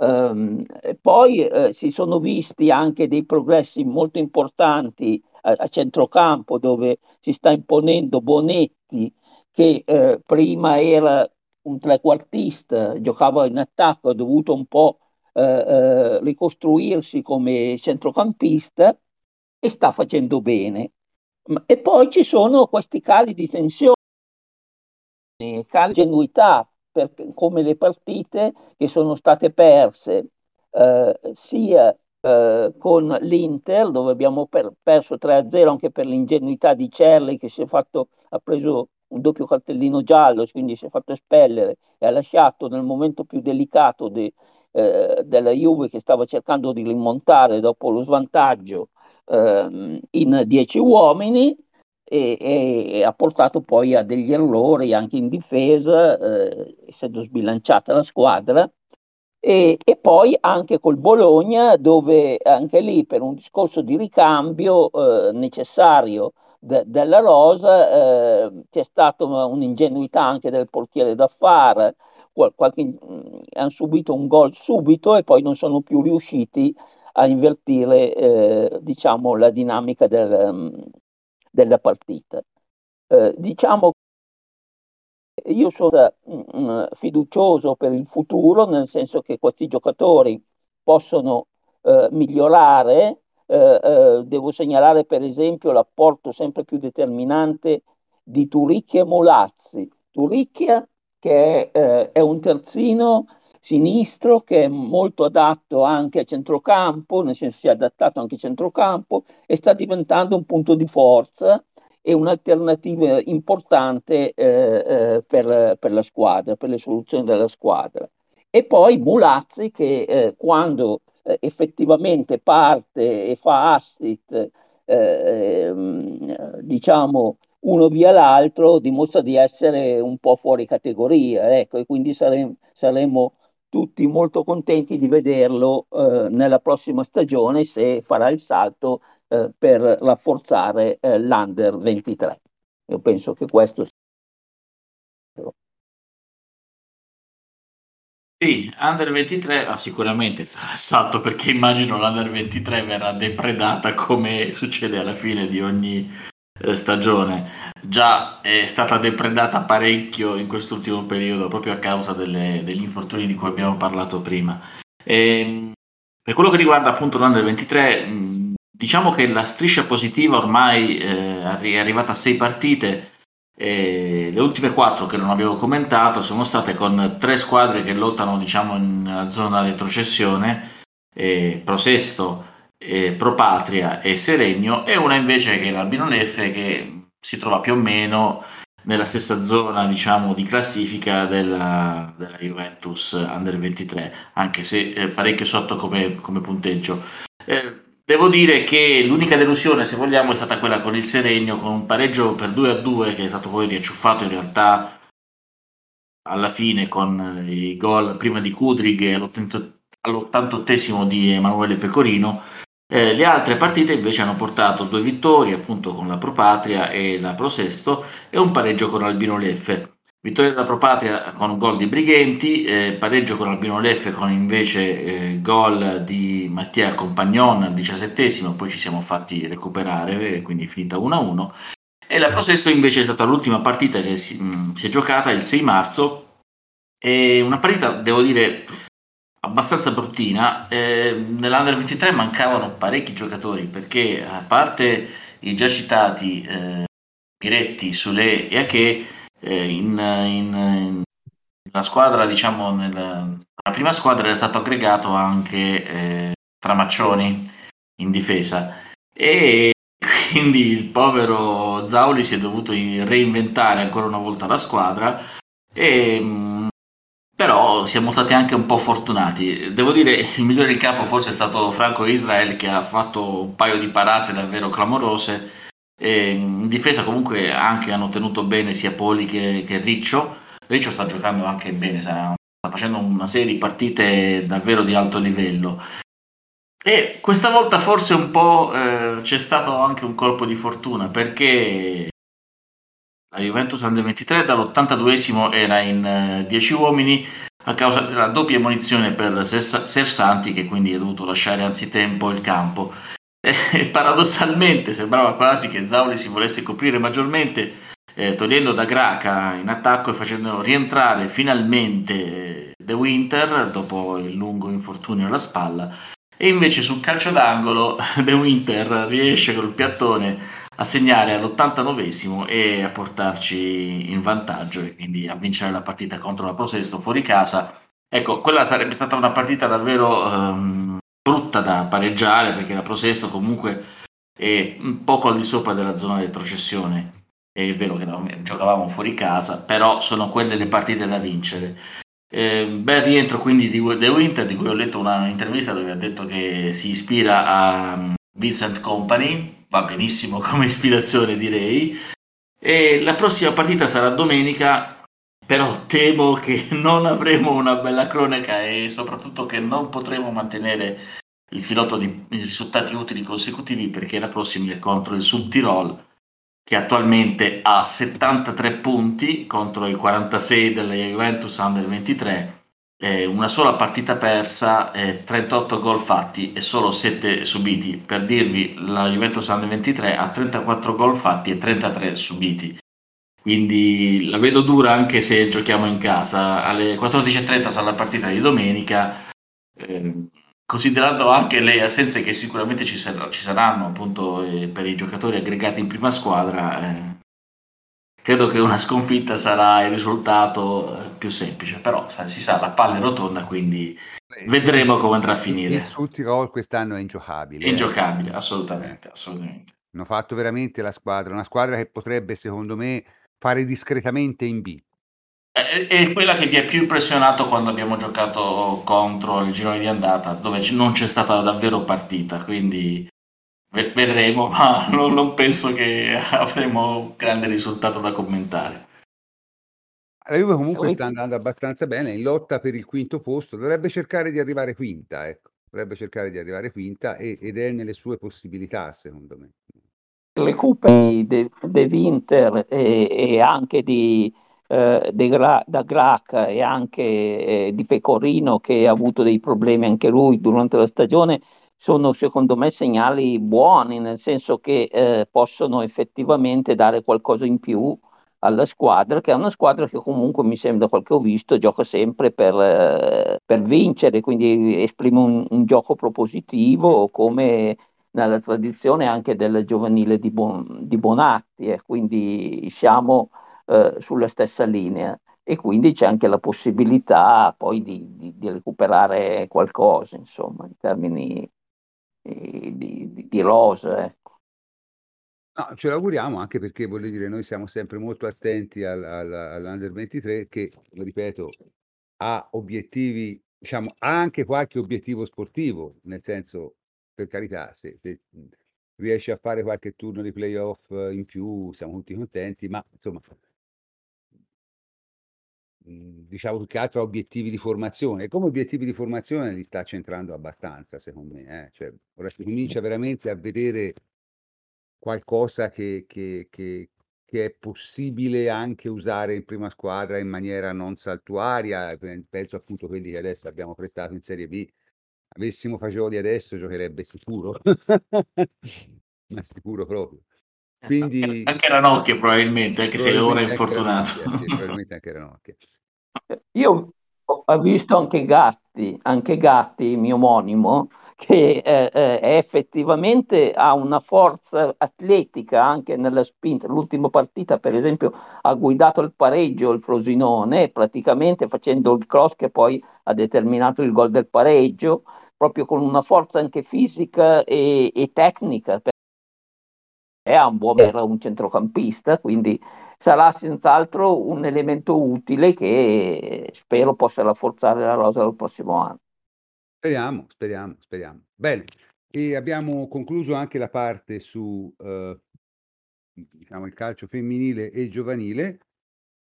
Um, poi eh, si sono visti anche dei progressi molto importanti a, a centrocampo dove si sta imponendo Bonetti che eh, prima era un trequartista, giocava in attacco, ha dovuto un po' eh, eh ricostruirsi come centrocampista e sta facendo bene. E poi ci sono questi cali di tensione, cali di genuità, per, come le partite che sono state perse eh, sia eh, con l'Inter, dove abbiamo per, perso 3-0 anche per l'ingenuità di Cerli che si è fatto, ha preso un doppio cartellino giallo, quindi si è fatto espellere e ha lasciato nel momento più delicato de, eh, della Juve che stava cercando di rimontare dopo lo svantaggio eh, in 10 uomini e, e, ha portato poi a degli errori anche in difesa, eh, essendo sbilanciata la squadra. E, e, poi anche col Bologna, dove anche lì per un discorso di ricambio eh, necessario de, della rosa eh, c'è stata un'ingenuità anche del portiere d'affare, qual, qualche, mh, hanno subito un gol subito e poi non sono più riusciti a invertire eh, diciamo, la dinamica del, della partita. Eh, diciamo che io sono mh, mm, fiducioso per il futuro, nel senso che questi giocatori possono eh, migliorare. Eh, eh devo segnalare per esempio l'apporto sempre più determinante di Turicchia e Molazzi. Turicchia che è, eh, è un terzino sinistro che è molto adatto anche a centrocampo, nel senso si è adattato anche a centrocampo e sta diventando un punto di forza e un'alternativa importante eh, eh, per, per, la squadra, per le soluzioni della squadra. E poi Mulazzi che eh, quando eh, effettivamente parte e fa assist, eh, ehm, diciamo, uno via l'altro, dimostra di essere un po' fuori categoria, ecco, e quindi saremo, saremo tutti molto contenti di vederlo eh, nella prossima stagione se farà il salto eh, per rafforzare eh, l'Under 23. Io penso che questo sia. Sì, Under 23 ah, sicuramente sarà il salto perché immagino l'Under 23 verrà depredata come succede alla fine di ogni stagione. Già è stata depredata parecchio in quest'ultimo periodo proprio a causa delle, degli infortuni di cui abbiamo parlato prima. E, ehm, per quello che riguarda appunto l'Under 23, diciamo che la striscia positiva ormai eh, è arrivata a sei partite. E le ultime quattro che non abbiamo commentato sono state con tre squadre che lottano diciamo nella zona retrocessione, eh, Prosesto, eh, Propatria e Seregno, e una invece che è l'Albino Neffe che si trova più o meno nella stessa zona diciamo di classifica della, della Juventus Under 23, anche se eh, parecchio sotto come, come punteggio. Eh, Devo dire che l'unica delusione, se vogliamo, è stata quella con il Seregno, con un pareggio per 2 a 2 che è stato poi riacciuffato in realtà alla fine con i gol prima di Kudrig all'88 di Emanuele Pecorino. Eh, le altre partite invece hanno portato due vittorie, appunto con la Pro Patria e la Pro Sesto, e un pareggio con Albino Leffe. Vittoria della Propatria con gol di Brighenti, eh, pareggio con Albino Leffe con invece eh, gol di Mattia Compagnon al diciassettesimo, poi ci siamo fatti recuperare, quindi finita 1-1. E la Prosesto invece è stata l'ultima partita che si, mh, si è giocata il 6 marzo, e una partita, devo dire, abbastanza bruttina. Eh, Nell'Under 23 mancavano parecchi giocatori perché a parte i già citati eh, Piretti, Sule e Ache, eh, in, in, in, la squadra, diciamo, nella, prima squadra era stato aggregato anche eh, Tramaccioni in difesa e quindi il povero Zauli si è dovuto reinventare ancora una volta la squadra e mm, però siamo stati anche un po' fortunati. Devo dire, il migliore in campo forse è stato Franco Israel che ha fatto un paio di parate davvero clamorose e in difesa comunque anche hanno tenuto bene sia Poli che, che Riccio. Riccio sta giocando anche bene, sta, facendo una serie di partite davvero di alto livello. E questa volta forse un po' eh, c'è stato anche un colpo di fortuna perché la Juventus Under 23 dall'82esimo era in 10 uh, uomini a causa della doppia munizione per Sersanti che quindi ha dovuto lasciare anzitempo il campo. E paradossalmente sembrava quasi che Zauli si volesse coprire maggiormente eh, togliendo da Graca in attacco e facendo rientrare finalmente The Winter dopo il lungo infortunio alla spalla. E invece sul calcio d'angolo The Winter riesce col piattone a segnare all'89esimo e a portarci in vantaggio e quindi a vincere la partita contro la Prosesto fuori casa ecco quella sarebbe stata una partita davvero um, brutta da pareggiare perché la Prosesto comunque è un poco al di sopra della zona di retrocessione. È vero che no, giocavamo fuori casa, però sono quelle le partite da vincere. Eh, bel rientro quindi di The Winter, di cui ho letto una intervista dove ha detto che si ispira a Vincent Company, va benissimo come ispirazione direi. E la prossima partita sarà domenica, però temo che non avremo una bella cronaca e soprattutto che non potremo mantenere il filotto di risultati utili consecutivi perché la prossima è contro il Sud Tirol che attualmente ha 73 punti contro i 46 della Juventus Under 23 eh, una sola partita persa, eh, 38 gol fatti e solo 7 subiti. Per dirvi, la Juventus Under 23 ha 34 gol fatti e 33 subiti. Quindi la vedo dura anche se giochiamo in casa. Alle 14.30 sarà la partita di domenica. Eh, considerando anche le assenze che sicuramente ci, sar- ci saranno appunto eh, per i giocatori aggregati in prima squadra, eh, credo che una sconfitta sarà il risultato eh, più semplice, però si sa, la palla è rotonda, quindi vedremo come andrà a finire. Il Sulti Gol quest'anno è ingiocabile. È ingiocabile, assolutamente, assolutamente. Hanno fatto veramente la squadra, una squadra che potrebbe, secondo me, fare discretamente in B. È, è quella che mi ha più impressionato quando abbiamo giocato contro il girone di andata, dove non c'è stata davvero partita, quindi vedremo, ma non, non penso che avremo un grande risultato da commentare. La Juve comunque sta andando abbastanza bene, in lotta per il quinto posto, dovrebbe cercare di arrivare quinta, ecco. Dovrebbe cercare di arrivare quinta e, ed è nelle sue possibilità, secondo me. Le cupe di De Winter e, e anche di, eh, de Gra- da Grac e anche eh, di Pecorino che ha avuto dei problemi anche lui durante la stagione sono secondo me segnali buoni, nel senso che eh, possono effettivamente dare qualcosa in più alla squadra, che è una squadra che comunque mi sembra, quel che ho visto, gioca sempre per, eh, per vincere, quindi esprime un, un, gioco propositivo come nella tradizione anche del giovanile di, Bon, di Bonatti, e quindi siamo eh, sulla stessa linea. E quindi c'è anche la possibilità poi di, di, di recuperare qualcosa, insomma, in termini di, di, di rose. Ecco. No, ce l'auguriamo anche perché voglio dire, noi siamo sempre molto attenti al, al, all'Under 23 che, ripeto, ha obiettivi, diciamo, ha anche qualche obiettivo sportivo, nel senso, per carità, se, se riesce a fare qualche turno di playoff in più siamo tutti contenti, ma insomma, diciamo più che altro a obiettivi di formazione. E come obiettivi di formazione li sta centrando abbastanza, secondo me. Eh? Cioè, ora si comincia veramente a vedere qualcosa che, che, che, che, è possibile anche usare in prima squadra in maniera non saltuaria. Penso appunto a quelli che adesso abbiamo prestato in Serie B. Avessimo Fagioli adesso giocherebbe sicuro, ma sicuro proprio. Quindi, anche Ranocchia probabilmente, anche se ora è infortunato. Ranocchia, sì, probabilmente anche Ranocchia. Io ho visto anche Gatti, anche Gatti, mio omonimo, che eh, eh, effettivamente ha una forza atletica anche nella spinta. L'ultima partita, per esempio, ha guidato il pareggio il Frosinone, praticamente facendo il cross che poi ha determinato il gol del pareggio, proprio con una forza anche fisica e, e tecnica. Buon era un centrocampista, quindi sarà senz'altro un elemento utile che spero possa rafforzare la rosa del prossimo anno. Speriamo, speriamo, speriamo. Bene, e abbiamo concluso anche la parte su eh, diciamo, il calcio femminile e giovanile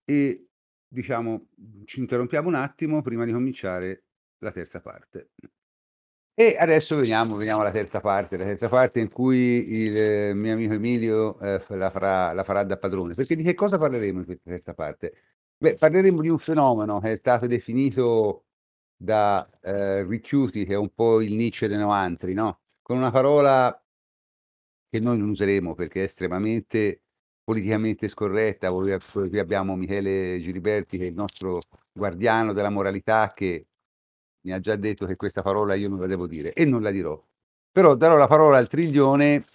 e diciamo ci interrompiamo un attimo prima di cominciare la terza parte. E adesso veniamo, veniamo alla terza parte, la terza parte in cui il mio amico Emilio eh, la, farà, la farà da padrone. Perché di che cosa parleremo in questa terza parte? Beh, parleremo di un fenomeno che è stato definito da eh, Richiuti, che è un po' il Nietzsche dei novantri, no? Con una parola che noi non useremo perché è estremamente politicamente scorretta. Qui abbiamo Michele Giliberti, che è il nostro guardiano della moralità, che mi ha già detto che questa parola io non la devo dire e non la dirò. Però darò la parola al triglione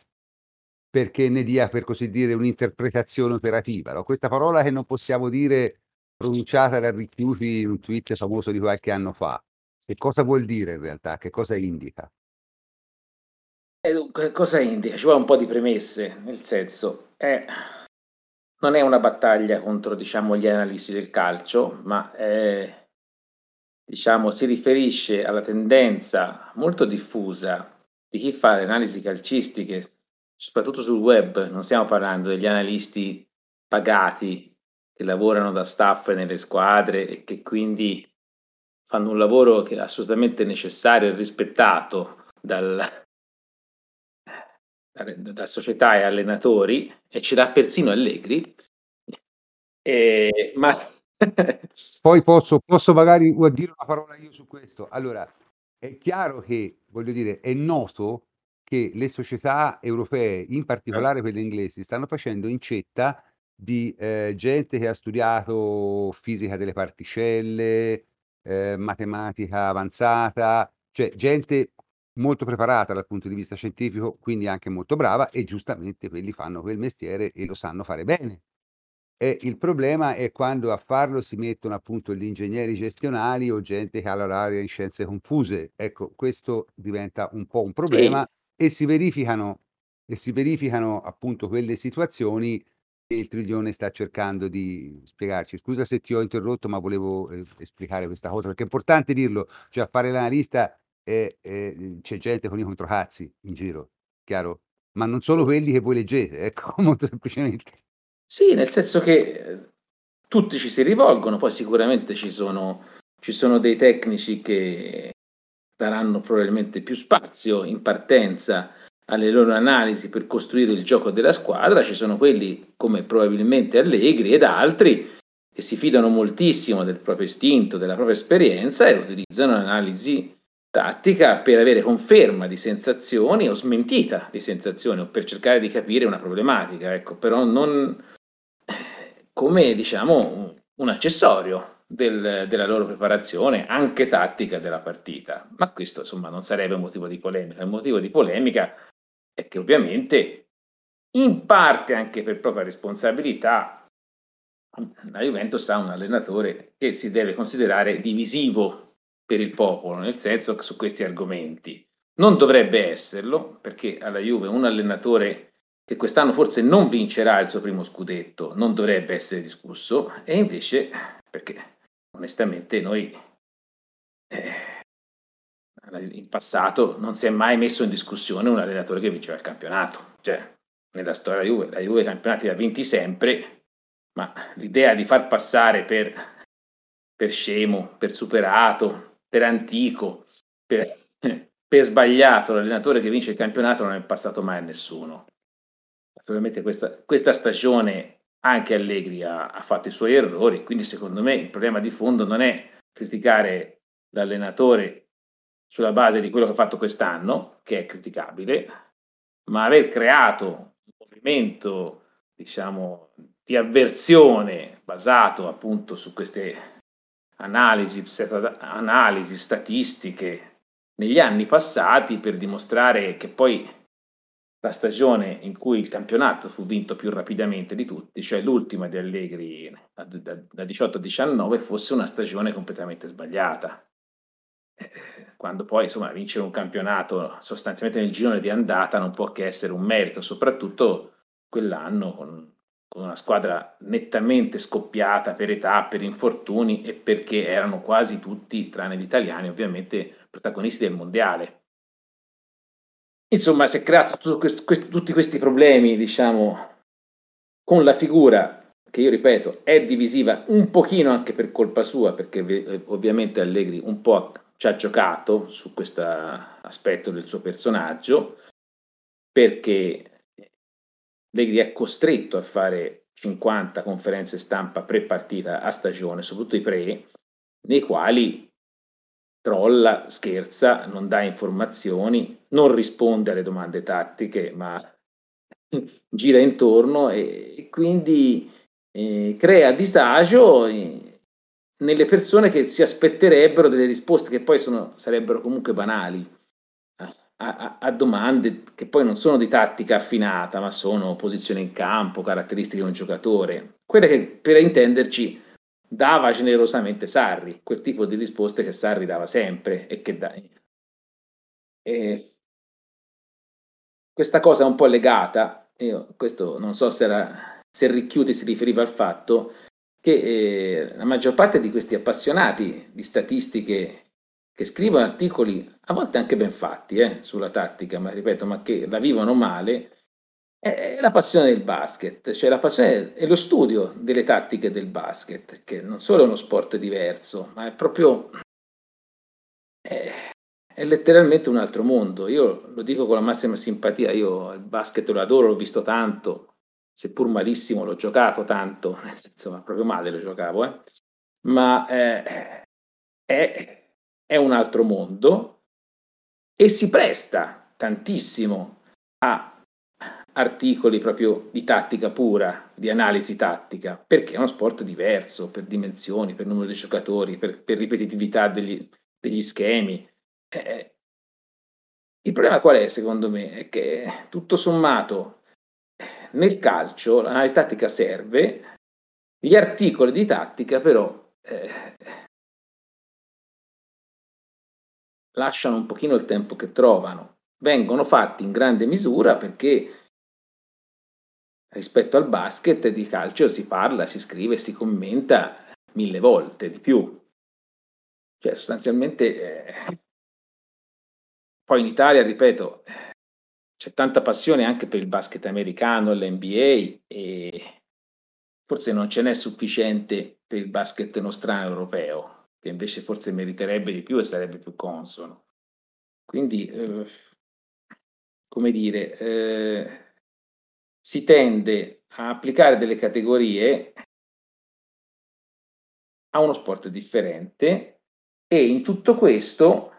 perché ne dia, per così dire, un'interpretazione operativa. No? Questa parola che non possiamo dire pronunciata da Ricchiuti in un tweet famoso di qualche anno fa. Che cosa vuol dire in realtà? Che cosa indica? E dunque, cosa indica? Ci vuole un po' di premesse, nel senso, è, non è una battaglia contro diciamo, gli analisti del calcio, ma è diciamo, si riferisce alla tendenza molto diffusa di chi fa le analisi calcistiche, soprattutto sul web, non stiamo parlando degli analisti pagati che lavorano da staff nelle squadre e che quindi fanno un lavoro che è assolutamente necessario e rispettato dal, da società e allenatori, e ce l'ha persino Allegri, e, ma Poi posso, posso magari dire una parola io su questo. Allora, è chiaro che, voglio dire, è noto che le società europee, in particolare quelle inglesi, stanno facendo incetta di eh, gente che ha studiato fisica delle particelle, eh, matematica avanzata, cioè gente molto preparata dal punto di vista scientifico, quindi anche molto brava, e giustamente quelli fanno quel mestiere e lo sanno fare bene. E il problema è quando a farlo si mettono appunto gli ingegneri gestionali o gente che ha la laurea in scienze confuse. Ecco, questo diventa un po' un problema e si verificano, e si verificano appunto quelle situazioni che il Triglione sta cercando di spiegarci. Scusa se ti ho interrotto, ma volevo eh, esplicare questa cosa perché è importante dirlo, cioè a fare l'analista eh, eh, c'è gente con i controcazzi in giro, chiaro? Ma non solo quelli che voi leggete, ecco, molto semplicemente. Sì, nel senso che eh, tutti ci si rivolgono, poi sicuramente ci sono, ci sono dei tecnici che daranno probabilmente più spazio in partenza alle loro analisi per costruire il gioco della squadra, ci sono quelli come probabilmente Allegri ed altri che si fidano moltissimo del proprio istinto, della propria esperienza e utilizzano l'analisi tattica per avere conferma di sensazioni o smentita di sensazioni o per cercare di capire una problematica, ecco, però non, come diciamo un accessorio del, della loro preparazione, anche tattica della partita. Ma questo insomma non sarebbe un motivo di polemica. Il motivo di polemica è che ovviamente, in parte anche per propria responsabilità, la Juventus ha un allenatore che si deve considerare divisivo per il popolo, nel senso che su questi argomenti. Non dovrebbe esserlo, perché alla Juve un allenatore che quest'anno forse non vincerà il suo primo scudetto, non dovrebbe essere discusso, e invece, perché onestamente noi eh, in passato non si è mai messo in discussione un allenatore che vinceva il campionato, cioè nella storia della Juve, la Juve campionati ha vinti sempre, ma l'idea di far passare per, per scemo, per superato, per antico, per, per sbagliato l'allenatore che vince il campionato non è passato mai a nessuno naturalmente questa, questa stagione anche Allegri ha, ha, fatto i suoi errori, quindi secondo me il problema di fondo non è criticare l'allenatore sulla base di quello che ha fatto quest'anno, che è criticabile, ma aver creato un movimento, diciamo, di avversione basato appunto su queste analisi, analisi statistiche negli anni passati per dimostrare che poi la stagione in cui il campionato fu vinto più rapidamente di tutti, cioè l'ultima di Allegri da, da, da 18 a 19, fosse una stagione completamente sbagliata. Eh, quando poi insomma vincere un campionato sostanzialmente nel girone di andata non può che essere un merito, soprattutto quell'anno con, con una squadra nettamente scoppiata per età, per infortuni e perché erano quasi tutti, tranne gli italiani ovviamente, protagonisti del mondiale Insomma, si è creato questo, questo, tutti questi problemi, diciamo, con la figura che io ripeto è divisiva un pochino anche per colpa sua, perché ovviamente Allegri un po' ci ha giocato su questo aspetto del suo personaggio, perché Allegri è costretto a fare 50 conferenze stampa pre-partita a stagione, soprattutto i pre, nei quali trolla, scherza, non dà informazioni, non risponde alle domande tattiche, ma gira intorno e, e quindi eh, crea disagio eh, nelle persone che si aspetterebbero delle risposte che poi sono, sarebbero comunque banali a, a, a, domande che poi non sono di tattica affinata, ma sono posizione in campo, caratteristiche di un giocatore, quelle che per intenderci dava generosamente Sarri, quel tipo di risposte che Sarri dava sempre e che da... E questa cosa è un po' legata, io questo non so se, era, se Ricchiuti si riferiva al fatto che eh, la maggior parte di questi appassionati di statistiche che scrivono articoli, a volte anche ben fatti, eh, sulla tattica, ma ripeto, ma che la vivono male, è la passione del basket, cioè la passione è lo studio delle tattiche del basket, che non solo è uno sport diverso, ma è proprio è, è letteralmente un altro mondo. Io lo dico con la massima simpatia, io il basket lo adoro, l'ho visto tanto, seppur malissimo l'ho giocato tanto, nel senso, ma proprio male lo giocavo, eh? ma eh, è, è un altro mondo e si presta tantissimo a articoli proprio di tattica pura, di analisi tattica, perché è uno sport diverso per dimensioni, per numero di giocatori, per, per ripetitività degli, degli schemi. Eh, il problema qual è secondo me? È che tutto sommato nel calcio l'analisi tattica serve Gli articoli di tattica però eh, lasciano un pochino il tempo che trovano. Vengono fatti in grande misura perché rispetto al basket di calcio si parla, si scrive, si commenta mille volte di più. Cioè, sostanzialmente, eh, poi in Italia, ripeto, c'è tanta passione anche per il basket americano, l'NBA e forse non ce n'è sufficiente per il basket nostrano europeo, che invece forse meriterebbe di più e sarebbe più consono. Quindi, eh, come dire, eh, si tende a applicare delle categorie a uno sport differente e in tutto questo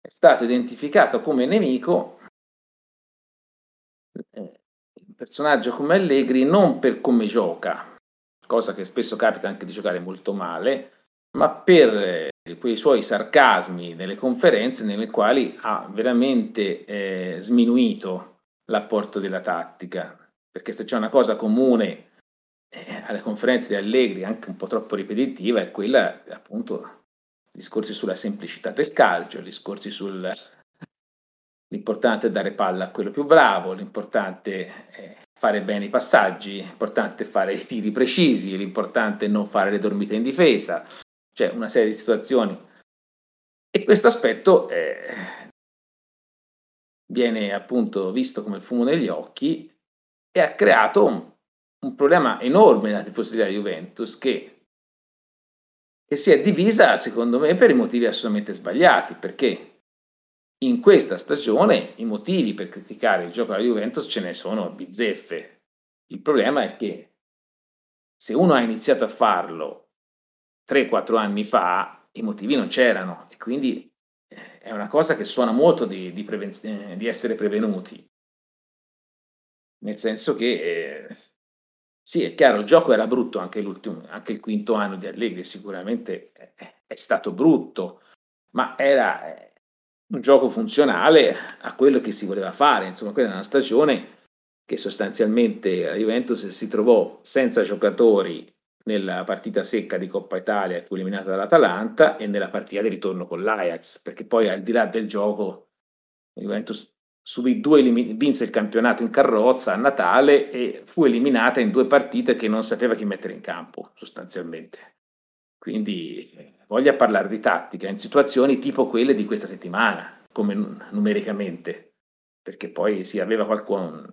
è stato identificato come nemico un eh, personaggio come Allegri non per come gioca, cosa che spesso capita anche di giocare molto male, ma per eh, quei suoi sarcasmi nelle conferenze nelle quali ha veramente eh, sminuito l'apporto della tattica. Perché se c'è una cosa comune eh, alle conferenze di Allegri, anche un po' troppo ripetitiva, è quella appunto discorsi sulla semplicità del calcio, discorsi sul l'importante è dare palla a quello più bravo, l'importante è fare bene i passaggi, l'importante è fare i tiri precisi, l'importante è non fare le dormite in difesa, cioè una serie di situazioni. E questo aspetto eh, viene appunto visto come il fumo negli occhi e ha creato un, un problema enorme nella tifoseria Juventus che, che si è divisa, secondo me, per i motivi assolutamente sbagliati, perché in questa stagione i motivi per criticare il gioco della Juventus ce ne sono bizzeffe. Il problema è che se uno ha iniziato a farlo 3-4 anni fa, i motivi non c'erano e quindi è una cosa che suona molto di, di, preven- di essere prevenuti. Nel senso che eh, sì, è chiaro, il gioco era brutto anche, anche il quinto anno di Allegri, sicuramente è, è stato brutto, ma era eh, un gioco funzionale a quello che si voleva fare. Insomma, quella è una stagione che sostanzialmente la Juventus si trovò senza giocatori nella partita secca di Coppa Italia fu eliminata dall'Atalanta e nella partita di ritorno con l'Ajax, perché poi al di là del gioco Juventus subì due elim- vinse il campionato in carrozza a Natale e fu eliminata in due partite che non sapeva chi mettere in campo, sostanzialmente. Quindi voglia parlare di tattica in situazioni tipo quelle di questa settimana, come numericamente, perché poi si aveva qualcuno,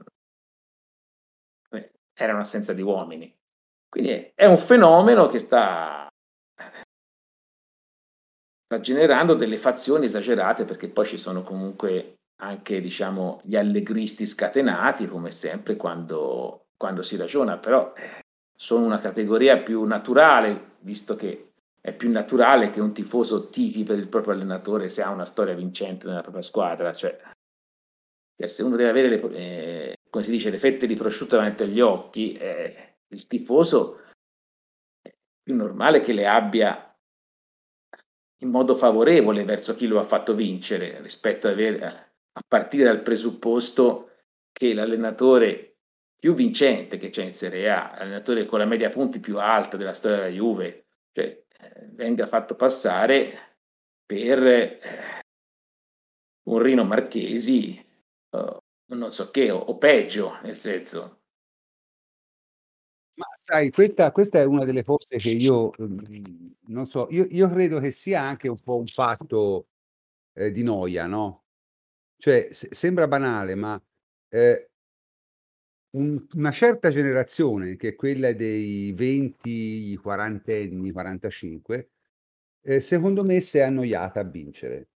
eh, era un'assenza di uomini. Quindi è un fenomeno che sta, sta generando delle fazioni esagerate perché poi ci sono comunque anche diciamo, gli allegristi scatenati, come sempre quando, quando si ragiona, però sono una categoria più naturale, visto che è più naturale che un tifoso tifi per il proprio allenatore se ha una storia vincente nella propria squadra, cioè se uno deve avere le, eh, come si dice, le fette di prosciutto davanti agli occhi, eh, il tifoso è più normale che le abbia in modo favorevole verso chi lo ha fatto vincere rispetto a avere a partire dal presupposto che l'allenatore più vincente che c'è in Serie A, l'allenatore con la media punti più alta della storia della Juve, cioè, eh, venga fatto passare per eh, un Rino Marchesi, non so che, o, o, peggio, nel senso. Sai, questa, questa, è una delle cose che io mm, non so, io, io, credo che sia anche un po' un fatto eh, di noia, no? Cioè, se sembra banale, ma, ehm un una certa generazione, che è quella dei 20, quarantenni, 45, ehm, secondo me si è annoiata a vincere.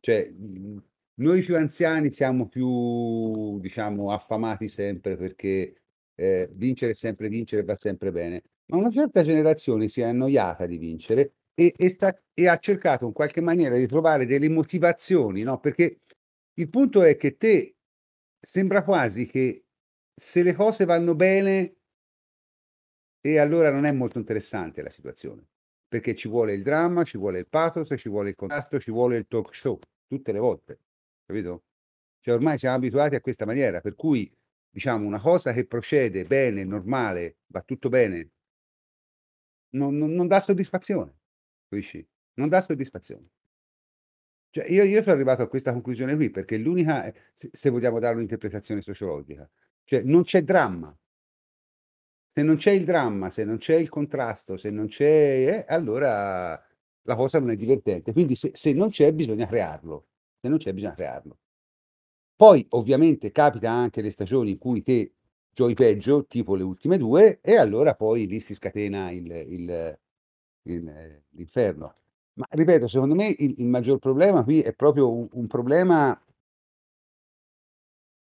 Cioè, mhmm, noi più anziani siamo più, diciamo, affamati sempre perché, ehm, vincere sempre vincere, va sempre bene, ma una certa generazione si è annoiata di vincere e e sta e ha cercato in qualche maniera di trovare delle motivazioni, no, perché il punto è che te sembra quasi che se le cose vanno bene e allora non è molto interessante la situazione, perché ci vuole il dramma, ci vuole il pathos, ci vuole il contrasto, ci vuole il talk show, tutte le volte, capito? Cioè ormai siamo abituati a questa maniera, per cui diciamo una cosa che procede bene, normale, va tutto bene, non, non, non dà soddisfazione, capisci? Non dà soddisfazione. Cioè, io, io sono arrivato a questa conclusione qui perché l'unica, se, se vogliamo dare un'interpretazione sociologica, cioè non c'è dramma. Se non c'è il dramma, se non c'è il contrasto, se non c'è, eh, allora la cosa non è divertente. Quindi se, se non c'è bisogna crearlo. Se non c'è bisogna crearlo. Poi ovviamente capita anche le stagioni in cui te giochi peggio, tipo le ultime due, e allora poi lì si scatena il, il, il, l'inferno. Ma ripeto, secondo me il, il maggior problema qui è proprio un, un problema,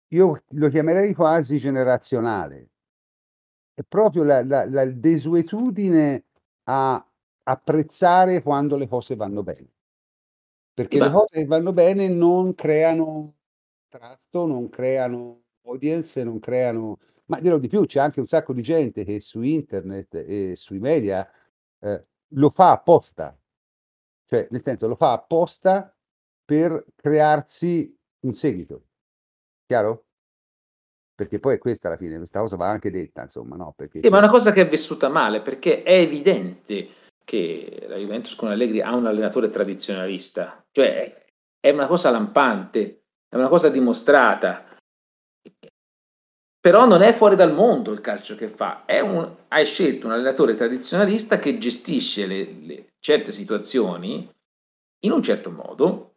io lo chiamerei quasi generazionale. È proprio la, la, la desuetudine a apprezzare quando le cose vanno bene. Perché le cose che vanno bene non creano tratto, non creano audience, non creano... Ma dirò di più, c'è anche un sacco di gente che su internet e sui media eh, lo fa apposta, cioè nel senso lo fa apposta per crearsi un seguito, chiaro? Perché poi è questa alla fine, questa cosa va anche detta, insomma, no? Perché sì, ma è una cosa che è vissuta male, perché è evidente che la Juventus con Allegri ha un allenatore tradizionalista, cioè è una cosa lampante, è una cosa dimostrata. Però non è fuori dal mondo il calcio che fa, un, hai scelto un allenatore tradizionalista che gestisce le, le certe situazioni in un certo modo,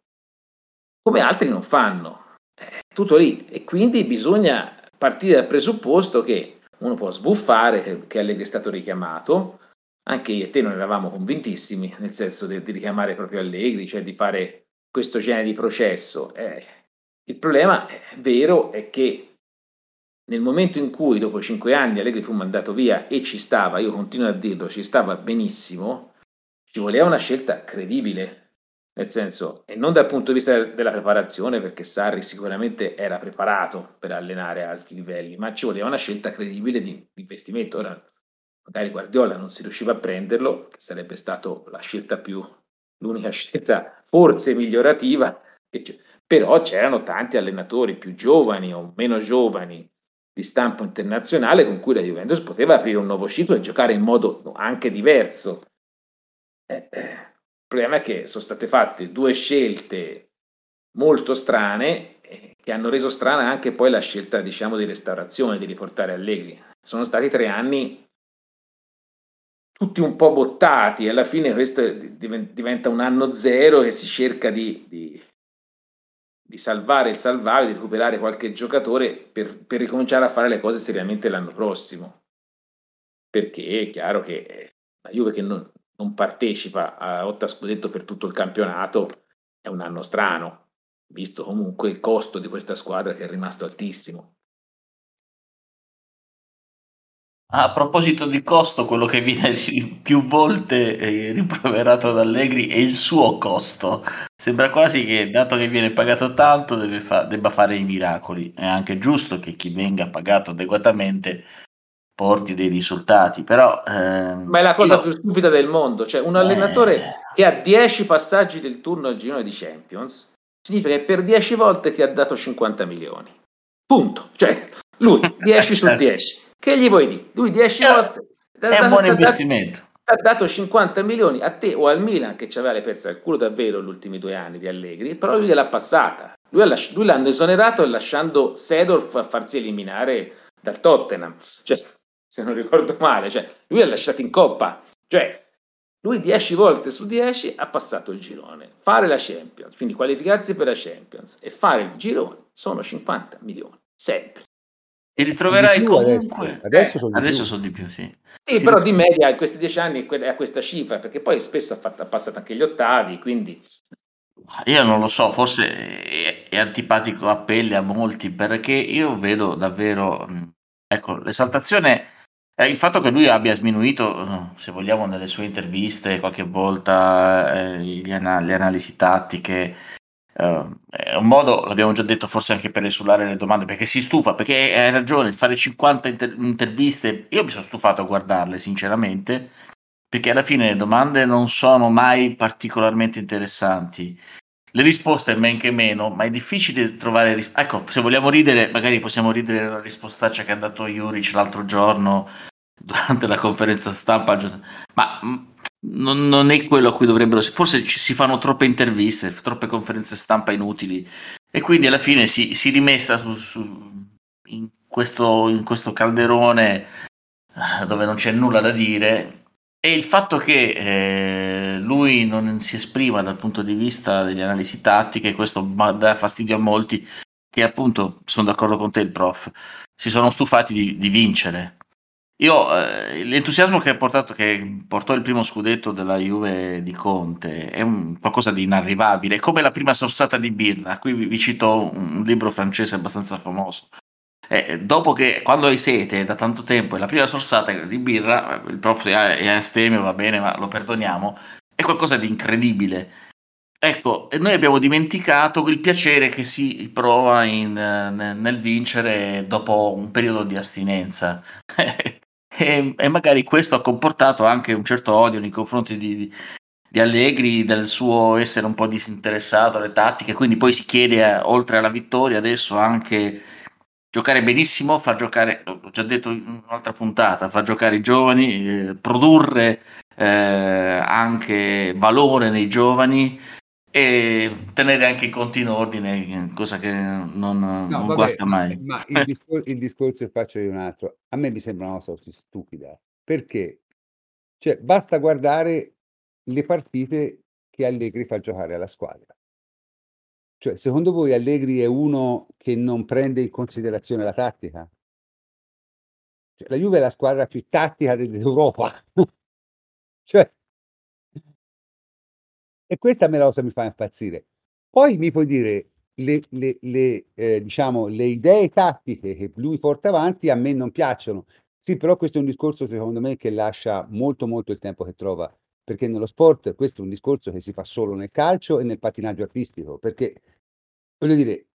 come altri non fanno. È tutto lì. E quindi bisogna partire dal presupposto che uno può sbuffare che, Allegri è stato richiamato, anche io e te non eravamo convintissimi nel senso di, di richiamare proprio Allegri, cioè di fare questo genere di processo. Eh, il problema è vero è che nel momento in cui dopo cinque anni Allegri fu mandato via e ci stava, io continuo a dirlo, ci stava benissimo, ci voleva una scelta credibile. Nel senso, e non dal punto di vista della preparazione, perché Sarri sicuramente era preparato per allenare a alti livelli, ma ci voleva una scelta credibile di, investimento. Ora, magari Guardiola non si riusciva a prenderlo, che sarebbe stata la scelta più, l'unica scelta forse migliorativa, però c'erano tanti allenatori più giovani o meno giovani di stampo internazionale con cui la Juventus poteva aprire un nuovo ciclo e giocare in modo anche diverso. Eh, eh, il problema è che sono state fatte due scelte molto strane eh, che hanno reso strana anche poi la scelta, diciamo, di restaurazione, di riportare Allegri. Sono stati tre anni tutti un po' bottati, alla fine questo diventa un anno zero che si cerca di, di, di salvare il salvabile, di recuperare qualche giocatore per, per, ricominciare a fare le cose seriamente l'anno prossimo. Perché è chiaro che la Juve che non, non partecipa a Otta Scudetto per tutto il campionato è un anno strano, visto comunque il costo di questa squadra che è rimasto altissimo. A proposito di costo, quello che viene più volte eh, rimproverato da Allegri è il suo costo. Sembra quasi che, dato che viene pagato tanto, fa- debba fare i miracoli. È anche giusto che chi venga pagato adeguatamente porti dei risultati, però... Ehm, Ma è la cosa io... più stupida del mondo, cioè un allenatore eh... che ha 10 passaggi del turno al girone di Champions, significa che per 10 volte ti ha dato 50 milioni. Punto. Cioè, lui 10 su 10 che gli vuoi dire? Lui 10 volte... È un buon investimento. Ha dato 50 milioni a te o al Milan che aveva le pezze al culo davvero gli ultimi due anni di Allegri, però lui gliel'ha passata. Lui, lasci- lui l'hanno esonerato lasciando Sedorf a farsi eliminare dal Tottenham. Cioè, se non ricordo male, cioè, lui l'ha lasciato in coppa. Cioè, lui 10 volte su 10 ha passato il girone. Fare la Champions, quindi qualificarsi per la Champions e fare il girone sono 50 milioni, sempre. Ti ritroverai comunque. Adesso, adesso, sono, adesso sono, di più, sì. Sì, però di media in questi dieci anni è a questa cifra, perché poi spesso ha, fatto, ha passato anche gli ottavi, quindi... Io non lo so, forse è, è, antipatico a pelle a molti, perché io vedo davvero... Ecco, l'esaltazione... Eh, il fatto che lui abbia sminuito, se vogliamo, nelle sue interviste qualche volta eh, le, anal- le analisi tattiche, Uh, è un modo, l'abbiamo già detto, forse anche per esulare le domande, perché si stufa, perché hai ragione, fare 50 inter- interviste, io mi sono stufato a guardarle sinceramente, perché alla fine le domande non sono mai particolarmente interessanti. Le risposte men che meno, ma è difficile trovare... Ris- ecco, se vogliamo ridere, magari possiamo ridere la rispostaccia che ha dato Juric l'altro giorno durante la conferenza stampa, ma mm, non, non, è quello a cui dovrebbero. Forse ci si fanno troppe interviste, troppe conferenze stampa inutili, e quindi alla fine si, si rimessa su, su, in, questo, in questo calderone eh, dove non c'è nulla da dire. E il fatto che eh, lui non si esprima dal punto di vista delle analisi tattiche, questo dà fastidio a molti, che appunto sono d'accordo con te, il prof, si sono stufati di, di vincere io, eh, l'entusiasmo che, portato, che portò il primo scudetto della Juve di Conte è un, qualcosa di inarrivabile, è come la prima sorsata di birra. Qui vi, vi cito un, un libro francese abbastanza famoso. Eh, dopo che quando hai sete da tanto tempo e la prima sorsata di birra, il prof è astemio, va bene, ma lo perdoniamo, è qualcosa di incredibile. Ecco, noi abbiamo dimenticato il piacere che si prova in, nel vincere dopo un periodo di astinenza. e, e, magari questo ha comportato anche un certo odio nei confronti di, di Allegri, del suo essere un po' disinteressato alle tattiche, quindi poi si chiede, eh, oltre alla vittoria, adesso anche giocare benissimo, far giocare, ho già detto in un'altra puntata, far giocare i giovani, eh, produrre eh, anche valore nei giovani e tenere anche i conti in ordine, cosa che non, no, non vabbè, guasta mai. Ma il discorso, il discorso faccio di un altro. A me mi sembra una cosa così stupida, perché cioè, basta guardare le partite che Allegri fa giocare alla squadra. Cioè, secondo voi Allegri è uno che non prende in considerazione la tattica? Cioè, la Juve è la squadra più tattica dell'Europa. cioè, e questa me la cosa mi fa impazzire. Poi mi puoi dire le, le, le, eh, diciamo, le idee tattiche che lui porta avanti a me non piacciono. Sì, però questo è un discorso secondo me che lascia molto molto il tempo che trova, perché nello sport questo è un discorso che si fa solo nel calcio e nel pattinaggio artistico, perché voglio dire,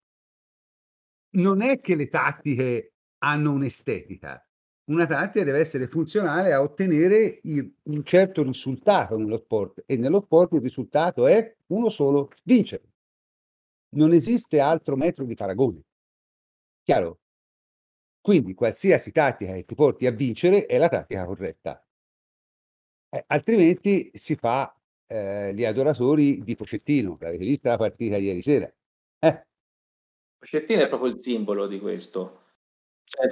non è che le tattiche hanno un'estetica, una tattica deve essere funzionale a ottenere il, un certo risultato nello sport e nello sport il risultato è uno solo, vincere. Non esiste altro metro di paragone. Chiaro? Quindi qualsiasi tattica che ti porti a vincere è la tattica corretta. Eh, altrimenti si fa eh, gli adoratori di Pocettino, che avete visto la partita ieri sera. Eh. Pocettino è proprio il simbolo di questo. Cioè,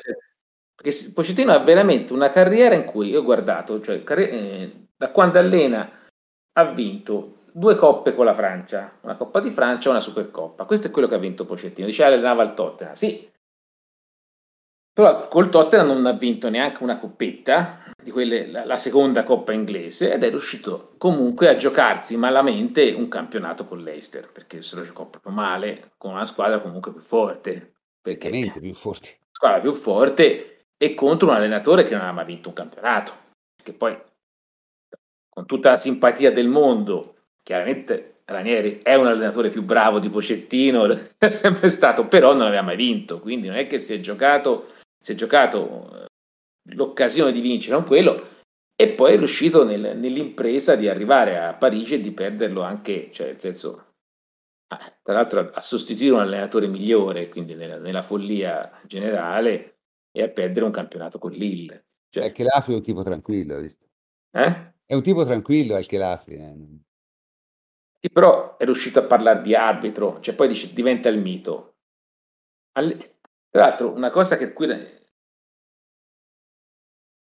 perché Pochettino ha veramente una carriera in cui io ho guardato, cioè, eh, da quando allena ha vinto due coppe con la Francia, una Coppa di Francia e una Supercoppa. Questo è quello che ha vinto Pochettino. Dice allenava il Tottenham, sì. Però col Tottenham non ha vinto neanche una coppetta, di quelle, la, la seconda coppa inglese, ed è riuscito comunque a giocarsi malamente un campionato con l'Eister, perché se lo giocò proprio male, con una squadra comunque più forte. Perché più forte. Squadra più forte e contro un allenatore che non aveva mai vinto un campionato. Che poi, con tutta la simpatia del mondo, chiaramente Ranieri è un allenatore più bravo di Pocettino, è sempre stato, però non aveva mai vinto, quindi non è che si è giocato, si è giocato eh, l'occasione di vincere con quello e poi è riuscito nel, nell'impresa di arrivare a Parigi e di perderlo anche, cioè nel senso, tra l'altro a sostituire un allenatore migliore, quindi nella, nella follia generale, e a perdere un campionato con Lille. Cioè, Al Chelafi è un tipo tranquillo, visto? Eh? È un tipo tranquillo al Chelafi. Eh. Sì, però è riuscito a parlare di arbitro, cioè poi dice, diventa il mito. All... Tra l'altro, una cosa che qui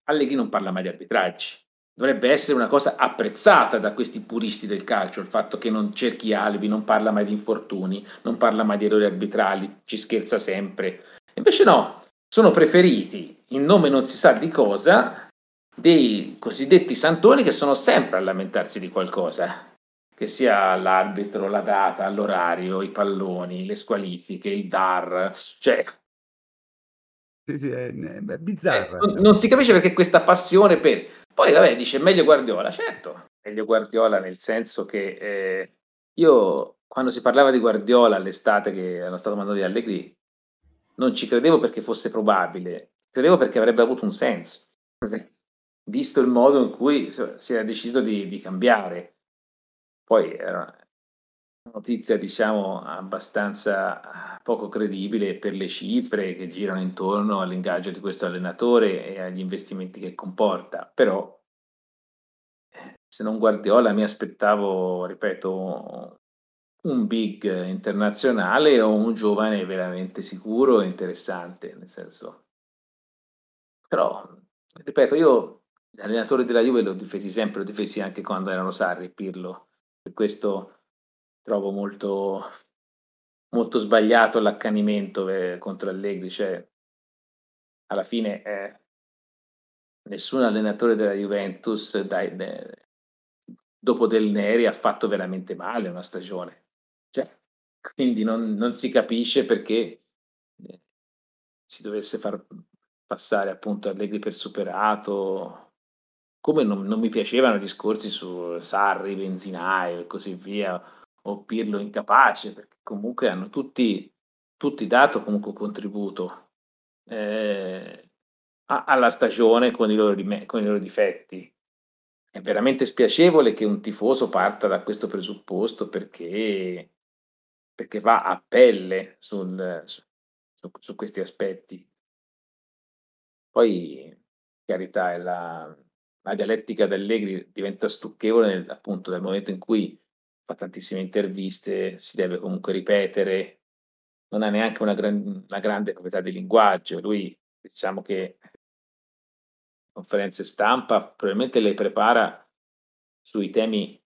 Allegri non parla mai di arbitraggi. Dovrebbe essere una cosa apprezzata da questi puristi del calcio, il fatto che non cerchi alibi, non parla mai di infortuni, non parla mai di errori arbitrali, ci scherza sempre. Invece no, sono preferiti, in nome non si sa di cosa, dei cosiddetti santoni che sono sempre a lamentarsi di qualcosa, che sia l'arbitro, la data, l'orario, i palloni, le squalifiche, il DAR, cioè... Sì, sì, è, è bizzarro. Eh, non, non, si capisce perché questa passione per... Poi, vabbè, dice meglio Guardiola, certo, meglio Guardiola nel senso che eh, io, quando si parlava di Guardiola all'estate che erano stato mandato di Allegri, non ci credevo perché fosse probabile, credevo perché avrebbe avuto un senso, visto il modo in cui si era deciso di, di cambiare. Poi era notizia diciamo abbastanza poco credibile per le cifre che girano intorno all'ingaggio di questo allenatore e agli investimenti che comporta, però eh, se non Guardiola mi aspettavo, ripeto, un big internazionale o un giovane veramente sicuro e interessante, nel senso. Però, ripeto, io l'allenatore della Juve l'ho difesi sempre, l'ho difesi anche quando erano Sarri, Pirlo. Per questo trovo molto, molto sbagliato l'accanimento eh, contro Allegri. Cioè, alla fine eh, nessun allenatore della Juventus dai, de, dopo Del Neri ha fatto veramente male una stagione. Quindi non, non si capisce perché eh, si dovesse far passare appunto Allegri per superato come non, non, mi piacevano i discorsi su Sarri, Benzinaio e così via, o Pirlo incapace, perché comunque hanno tutti, tutti dato comunque un contributo eh, alla stagione con i, loro, con i loro difetti. È veramente spiacevole che un tifoso parta da questo presupposto perché, perché va a pelle sul, su, su, questi aspetti. Poi, carità, la, la dialettica dell'Allegri diventa stucchevole nel, appunto nel momento in cui fa tantissime interviste, si deve comunque ripetere, non ha neanche una, gran, una grande proprietà di linguaggio. Lui, diciamo che conferenze stampa probabilmente le prepara sui temi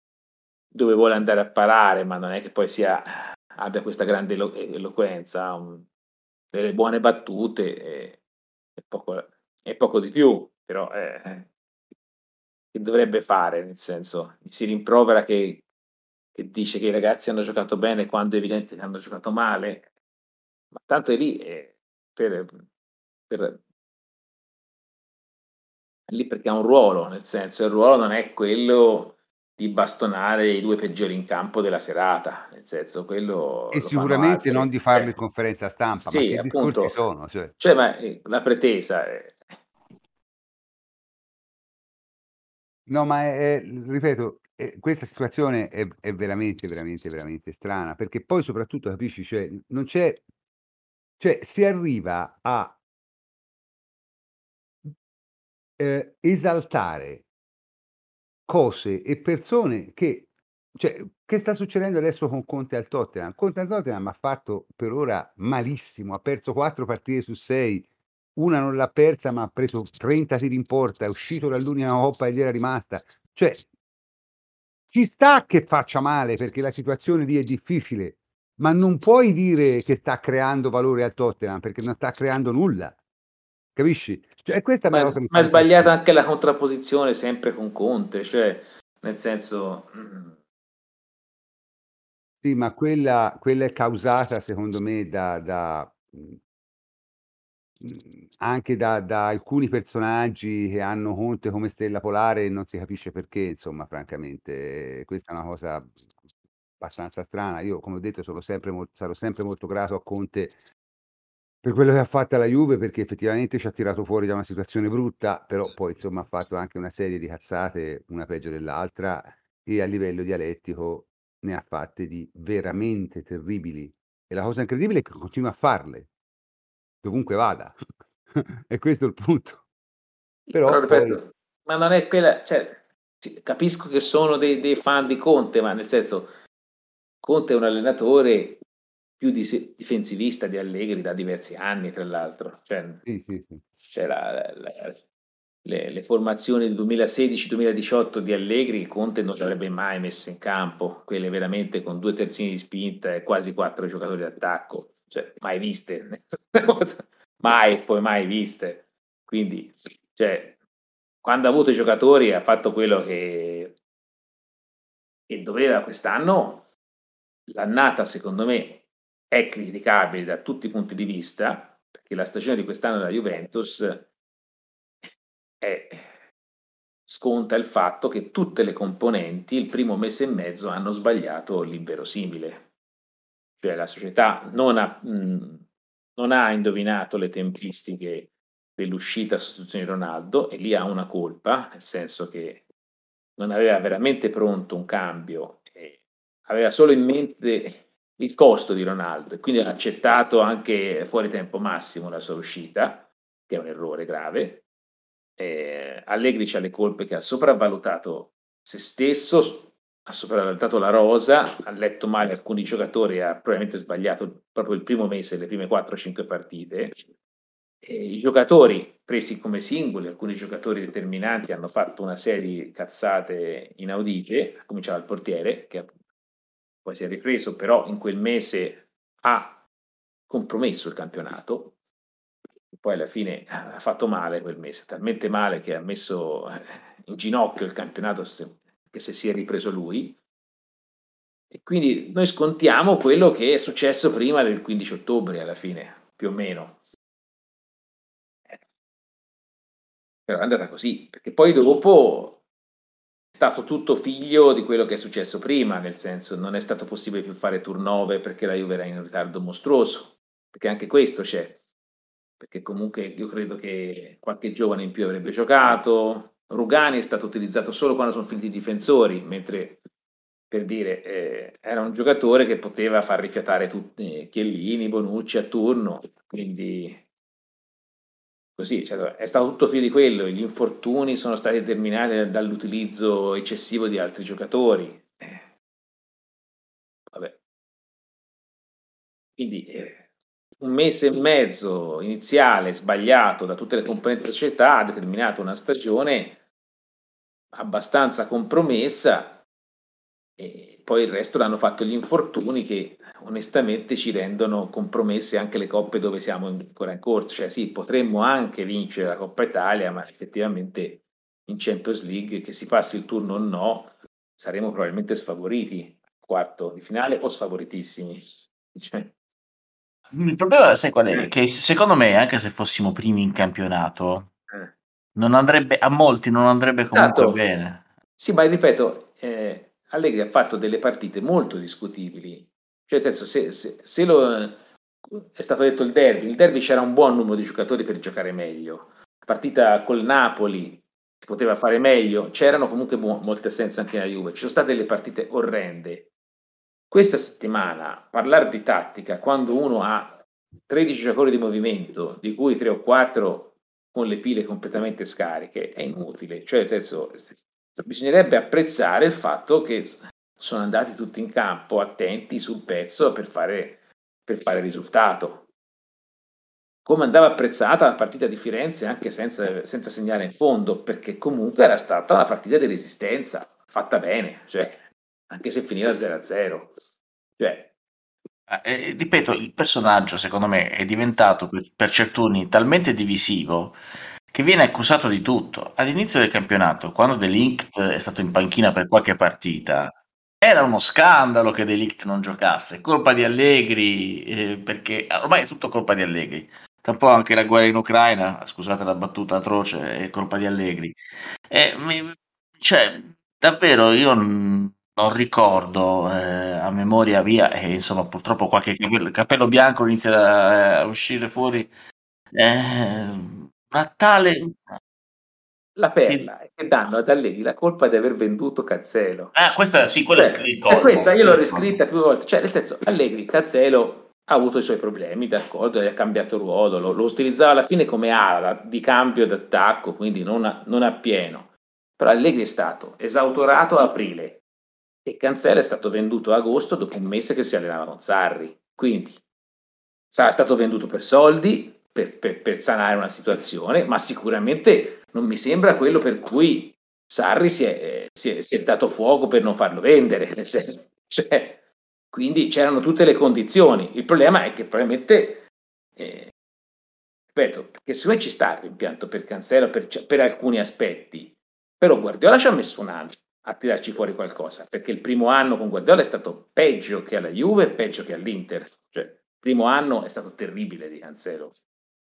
dove vuole andare a parare, ma non è che poi sia, abbia questa grande elo- eloquenza, un, delle buone battute e, e, poco, e poco di più, però eh, che dovrebbe fare, nel senso, si rimprovera che, che, dice che i ragazzi hanno giocato bene quando è evidente che hanno giocato male, ma tanto è lì è per, per, lì perché ha un ruolo, nel senso, il ruolo non è quello di bastonare i due peggiori in campo della serata, nel senso, quello... E sicuramente non di farlo cioè, in conferenza stampa, sì, ma che appunto, discorsi sono? Cioè, cioè ma, eh, la pretesa... È, No, ma è, è- ripeto, è- questa situazione è, è veramente, veramente, veramente strana, perché poi soprattutto capisci, cioè, non c'è, cioè, si arriva a eh, esaltare cose e persone che, cioè, che sta succedendo adesso con Conte al Tottenham? Conte al Tottenham ha fatto per ora malissimo, ha perso quattro partite su sei, una non l'ha persa, ma ha preso 30 tiri in porta, è uscito dall'unica coppa e gli era rimasta. Cioè, ci sta che faccia male perché la situazione lì è difficile, ma non puoi dire che sta creando valore al Tottenham perché non sta creando nulla. Capisci? Cioè, questa ma, è, ma è sbagliata anche la contrapposizione sempre con Conte, cioè nel senso... Mm. Sì, ma quella, quella è causata secondo me da, da Mhmm, anche da da alcuni personaggi che hanno Conte come stella polare e non si capisce perché, insomma, francamente. Questa è una cosa abbastanza strana. Io, come ho detto, sono sempre sarò sempre molto grato a Conte per quello che ha fatto alla Juve, perché effettivamente ci ha tirato fuori da una situazione brutta, però poi, insomma, ha fatto anche una serie di cazzate, una peggio dell'altra, e a livello dialettico ne ha fatte di veramente terribili. E la cosa incredibile è che continua a farle dovunque vada. e questo è il punto. Però, Però ripeto, poi... ma non è quella, cioè, capisco che sono dei, dei, fan di Conte, ma nel senso, Conte è un allenatore più di, difensivista di Allegri da diversi anni, tra l'altro. Cioè, sì, sì, sì. Cioè la, la, le, le, formazioni del 2016-2018 di Allegri, Conte non le avrebbe mai messe in campo, quelle veramente con due terzini di spinta e quasi quattro giocatori d'attacco cioè, mai viste, mai, poi mai viste. Quindi, cioè, quando ha avuto i giocatori ha fatto quello che, che doveva quest'anno. L'annata, secondo me, è criticabile da tutti i punti di vista, perché la stagione di quest'anno della Juventus è, sconta il fatto che tutte le componenti il primo mese e mezzo hanno sbagliato l'inverosimile. Cioè la società non ha, mh, non ha indovinato le tempistiche dell'uscita a sostituzione di Ronaldo e lì ha una colpa, nel senso che non aveva veramente pronto un cambio e aveva solo in mente il costo di Ronaldo quindi ha accettato anche fuori tempo massimo la sua uscita, che è un errore grave. Eh, Allegri ha le colpe che ha sopravvalutato se stesso, ha sopravvalutato la rosa, ha letto male alcuni giocatori, ha probabilmente sbagliato proprio il primo mese, le prime 4-5 partite. E I giocatori presi come singoli, alcuni giocatori determinanti hanno fatto una serie di cazzate inaudite, a cominciare dal portiere, che poi si è ripreso, però in quel mese ha compromesso il campionato, poi alla fine ha fatto male quel mese, talmente male che ha messo in ginocchio il campionato che se si è ripreso lui. E quindi noi scontiamo quello che è successo prima del 15 ottobre alla fine, più o meno. Però è andata così, perché poi dopo stato tutto figlio di quello che è successo prima, nel senso non è stato possibile più fare turnover perché la Juve era in ritardo mostruoso, perché anche questo c'è, perché comunque io credo che qualche giovane in più avrebbe giocato, Rugani è stato utilizzato solo quando sono finiti i difensori, mentre per dire eh, era un giocatore che poteva far rifiatare tutti eh, Chiellini, Bonucci a turno, quindi così, cioè, è stato tutto figlio di quello, gli infortuni sono stati determinati dall'utilizzo eccessivo di altri giocatori. Eh. Vabbè. Quindi eh, un mese e mezzo iniziale sbagliato da tutte le componenti della società ha determinato una stagione abbastanza compromessa e poi il resto l'hanno fatto gli infortuni che onestamente ci rendono compromesse anche le coppe dove siamo ancora in corsa. Cioè sì, potremmo anche vincere la Coppa Italia, ma effettivamente in Champions League, che si passi il turno o no, saremo probabilmente sfavoriti quarto di finale o sfavoritissimi. Cioè. Il problema, sai qual è? Eh. Che secondo me, anche se fossimo primi in campionato, eh. non andrebbe, a molti non andrebbe comunque esatto. bene. Sì, ma ripeto, eh, Allegri ha fatto delle partite molto discutibili. Cioè, nel senso, se, se, se lo, è stato detto il derby, il derby c'era un buon numero di giocatori per giocare meglio. La partita col Napoli si poteva fare meglio, c'erano comunque mo- molte assenze anche nella Juve, ci sono state delle partite orrende. Questa settimana parlare di tattica quando uno ha 13 giocatori di movimento, di cui 3 o 4 con le pile completamente scariche, è inutile. Cioè, nel senso, bisognerebbe apprezzare il fatto che sono andati tutti in campo attenti sul pezzo per fare, per fare risultato. Come andava apprezzata la partita di Firenze anche senza, senza segnare in fondo, perché comunque era stata una partita di resistenza fatta bene, cioè, anche se finiva 0-0. Cioè, eh, eh, ripeto, il personaggio secondo me è diventato per, per certuni talmente divisivo che viene accusato di tutto. All'inizio del campionato, quando Delict è stato in panchina per qualche partita, era uno scandalo che Delict non giocasse, colpa di Allegri, eh, perché ormai è tutto colpa di Allegri. Tra un po' anche la guerra in Ucraina, scusate la battuta atroce, è colpa di Allegri. E, cioè, davvero io non ricordo eh, a memoria via, e insomma purtroppo qualche capello, capello bianco inizia a uscire fuori. Eh, una tale La perla è che danno ad Allegri la colpa di aver venduto Cazzelo. Ah, questa sì, quella Cioè, è il e colmo. questa io l'ho riscritta più volte, cioè nel senso Allegri, Cazzelo ha avuto i suoi problemi, d'accordo, e ha cambiato ruolo, lo, lo utilizzava alla fine come ala di cambio d'attacco, quindi non a, non a pieno. Però Allegri è stato esautorato a aprile e Cancelo è stato venduto a agosto dopo un mese che si allenava con Sarri. Quindi sarà stato venduto per soldi, per, per, per sanare una situazione, ma sicuramente non mi sembra quello per cui Sarri si è, si è, si è dato fuoco per non farlo vendere. Nel senso, cioè, quindi c'erano tutte le condizioni. Il problema è che probabilmente, eh, ripeto, perché secondo me ci sta il rimpianto per Cancelo per, per alcuni aspetti, però Guardiola ci ha messo un anno a tirarci fuori qualcosa, perché il primo anno con Guardiola è stato peggio che alla Juve, peggio che all'Inter. Cioè, il primo anno è stato terribile di Cancelo.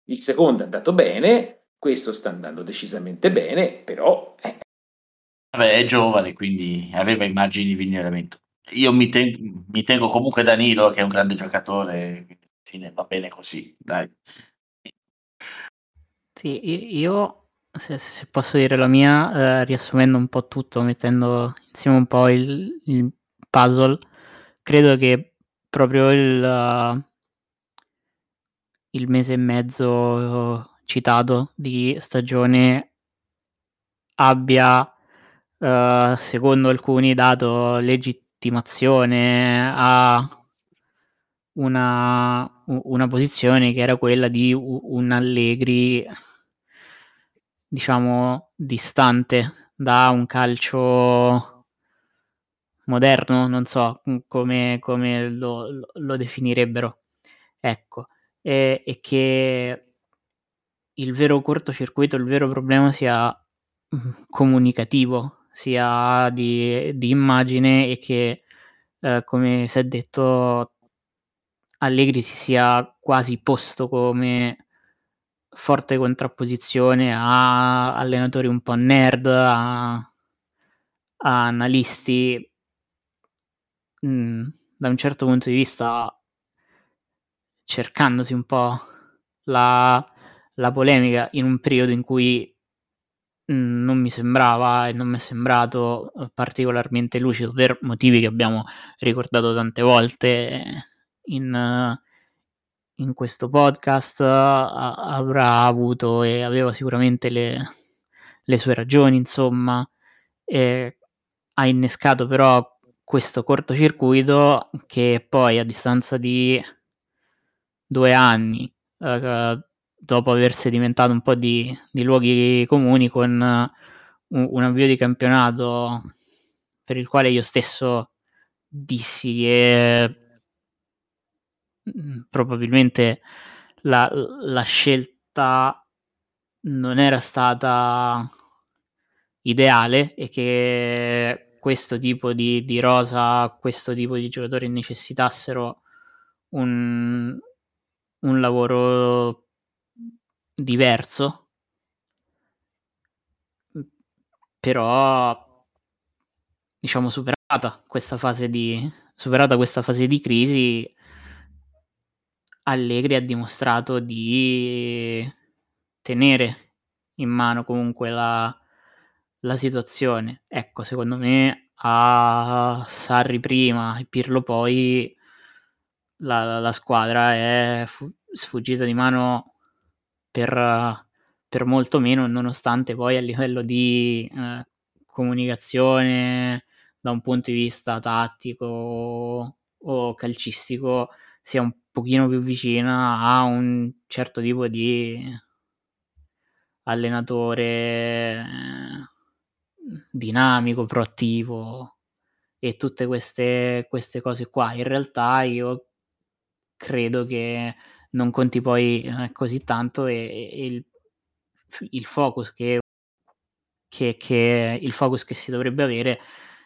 Il secondo è andato bene, questo sta andando decisamente bene, però... Eh. Vabbè, è giovane, quindi aveva immagini di miglioramento. Io mi, ten- mi tengo comunque Danilo, che è un grande giocatore, fine va bene così, dai. Sì, io se, se posso dire la mia, eh, riassumendo un po' tutto, mettendo insieme un po' il, il puzzle, credo che proprio il, il mese e mezzo citato di stagione abbia, uh, secondo alcuni, dato legittimazione a una, una posizione che era quella di un Allegri, diciamo, distante da un calcio moderno, non so come, come lo, lo, definirebbero. Ecco, e, e, che il vero cortocircuito, il vero problema sia comunicativo, sia di, di immagine e che, eh, come si è detto, Allegri si sia quasi posto come forte contrapposizione a allenatori un po' nerd, a, a analisti mm, da un certo punto di vista cercandosi un po' la, la polemica in un periodo in cui mh, non mi sembrava e non mi è sembrato particolarmente lucido per motivi che abbiamo ricordato tante volte in, in questo podcast avrà avuto e aveva sicuramente le, le sue ragioni, insomma, ha innescato però questo cortocircuito che poi a distanza di due anni, eh, dopo aver sedimentato un po' di, di luoghi comuni con un, un avvio di campionato per il quale io stesso dissi che Mhmm, probabilmente la la scelta non era stata ideale e che questo tipo di di rosa, questo tipo di giocatori necessitassero un un lavoro diverso. Però diciamo superata questa fase di superata questa fase di crisi Allegri ha dimostrato di tenere in mano comunque la la situazione. Ecco, secondo me a Sarri prima e Pirlo poi la la squadra è fu sfuggita di mano per per molto meno, nonostante poi a livello di, ehm, comunicazione da un punto di vista tattico o calcistico sia un pochino più vicina a un certo tipo di allenatore dinamico, proattivo e tutte queste, queste cose qua. In realtà io credo che non conti poi eh, così tanto e, e il, il, focus che, che, che, il focus che si dovrebbe avere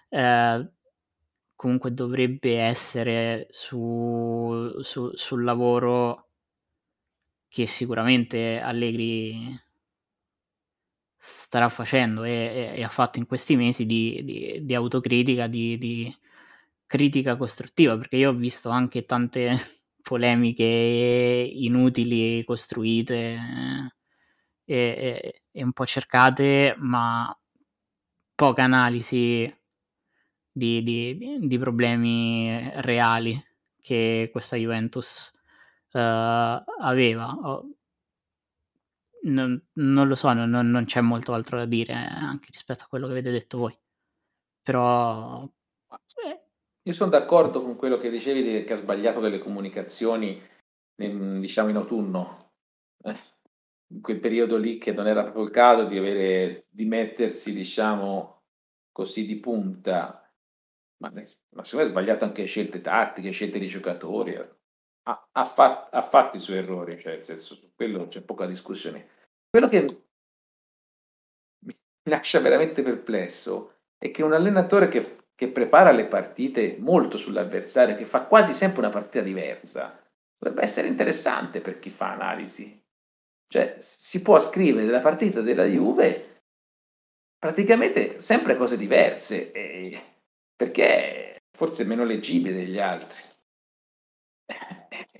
eh, comunque dovrebbe essere su, su, sul lavoro che sicuramente Allegri starà facendo e, e, e ha fatto in questi mesi di, di, di autocritica, di, di, critica costruttiva, perché io ho visto anche tante polemiche inutili, costruite e, e un po' cercate, ma poca analisi di, di, di problemi reali che questa Juventus uh, aveva. Non, non, lo so, non, non, c'è molto altro da dire anche rispetto a quello che avete detto voi. Però... Eh. Io sono d'accordo con quello che dicevi che ha sbagliato delle comunicazioni, diciamo in autunno, eh, in quel periodo lì che non era proprio il caso di, avere, di mettersi, diciamo così, di punta ma, ma secondo me ha sbagliato anche scelte tattiche, scelte di giocatori. Ha, ha, fat, ha fatto i suoi errori, cioè nel senso, su quello c'è poca discussione. Quello che mi lascia veramente perplesso è che un allenatore che, che prepara le partite molto sull'avversario, che fa quasi sempre una partita diversa, dovrebbe essere interessante per chi fa analisi. Cioè, si può scrivere la partita della Juve praticamente sempre cose diverse. E perché forse meno leggibile degli altri.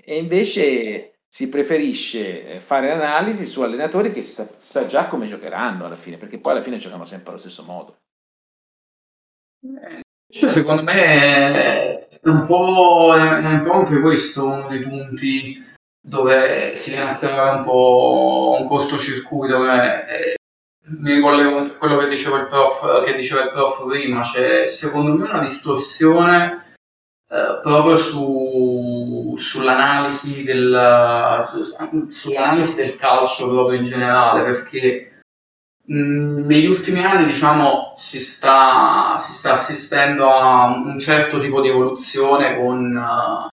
E invece si preferisce eh, fare analisi su allenatori che sa, sa, già come giocheranno alla fine, perché poi alla fine giocano sempre allo stesso modo. Cioè, secondo me è un po', è un po' anche questo uno dei punti dove si viene a creare un po' un cortocircuito che eh, mi ricollego a quello che diceva il prof, che diceva il prof prima, c'è secondo me una distorsione eh, proprio su, sull'analisi, del, su, sull'analisi del calcio proprio in generale, perché negli ultimi anni diciamo si sta, si sta assistendo a un certo tipo di evoluzione con uh,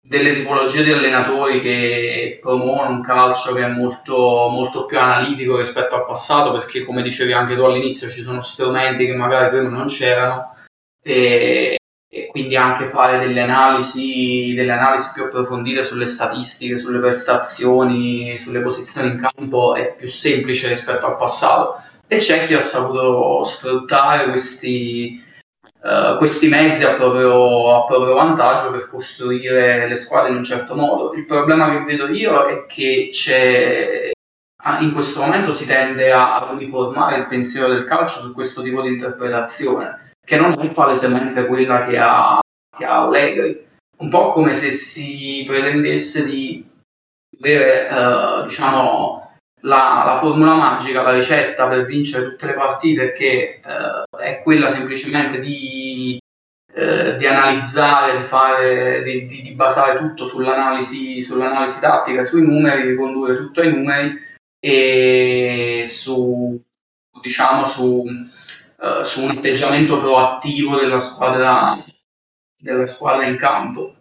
delle tipologie di allenatori che promuovono un calcio che è molto, molto più analitico rispetto al passato, perché come dicevi anche tu all'inizio ci sono strumenti che magari prima non c'erano e, e quindi anche fare delle analisi, delle analisi più approfondite sulle statistiche, sulle prestazioni, sulle posizioni in campo è più semplice rispetto al passato. E c'è chi ha saputo sfruttare questi, Uh, questi mezzi a proprio, a proprio, vantaggio per costruire le squadre in un certo modo. Il problema che vedo io è che c'è, in questo momento si tende a uniformare il pensiero del calcio su questo tipo di interpretazione, che non è palesemente quella che ha, che ha Allegri. Un po' come se si pretendesse di avere, uh, diciamo, la, la, formula magica, la ricetta per vincere tutte le partite che eh, è quella semplicemente di, eh, di analizzare, di, fare, di, di, basare tutto sull'analisi, sull'analisi tattica, sui numeri, ricondurre tutto ai numeri e su, diciamo, su, uh, su un atteggiamento proattivo della squadra, della squadra in campo.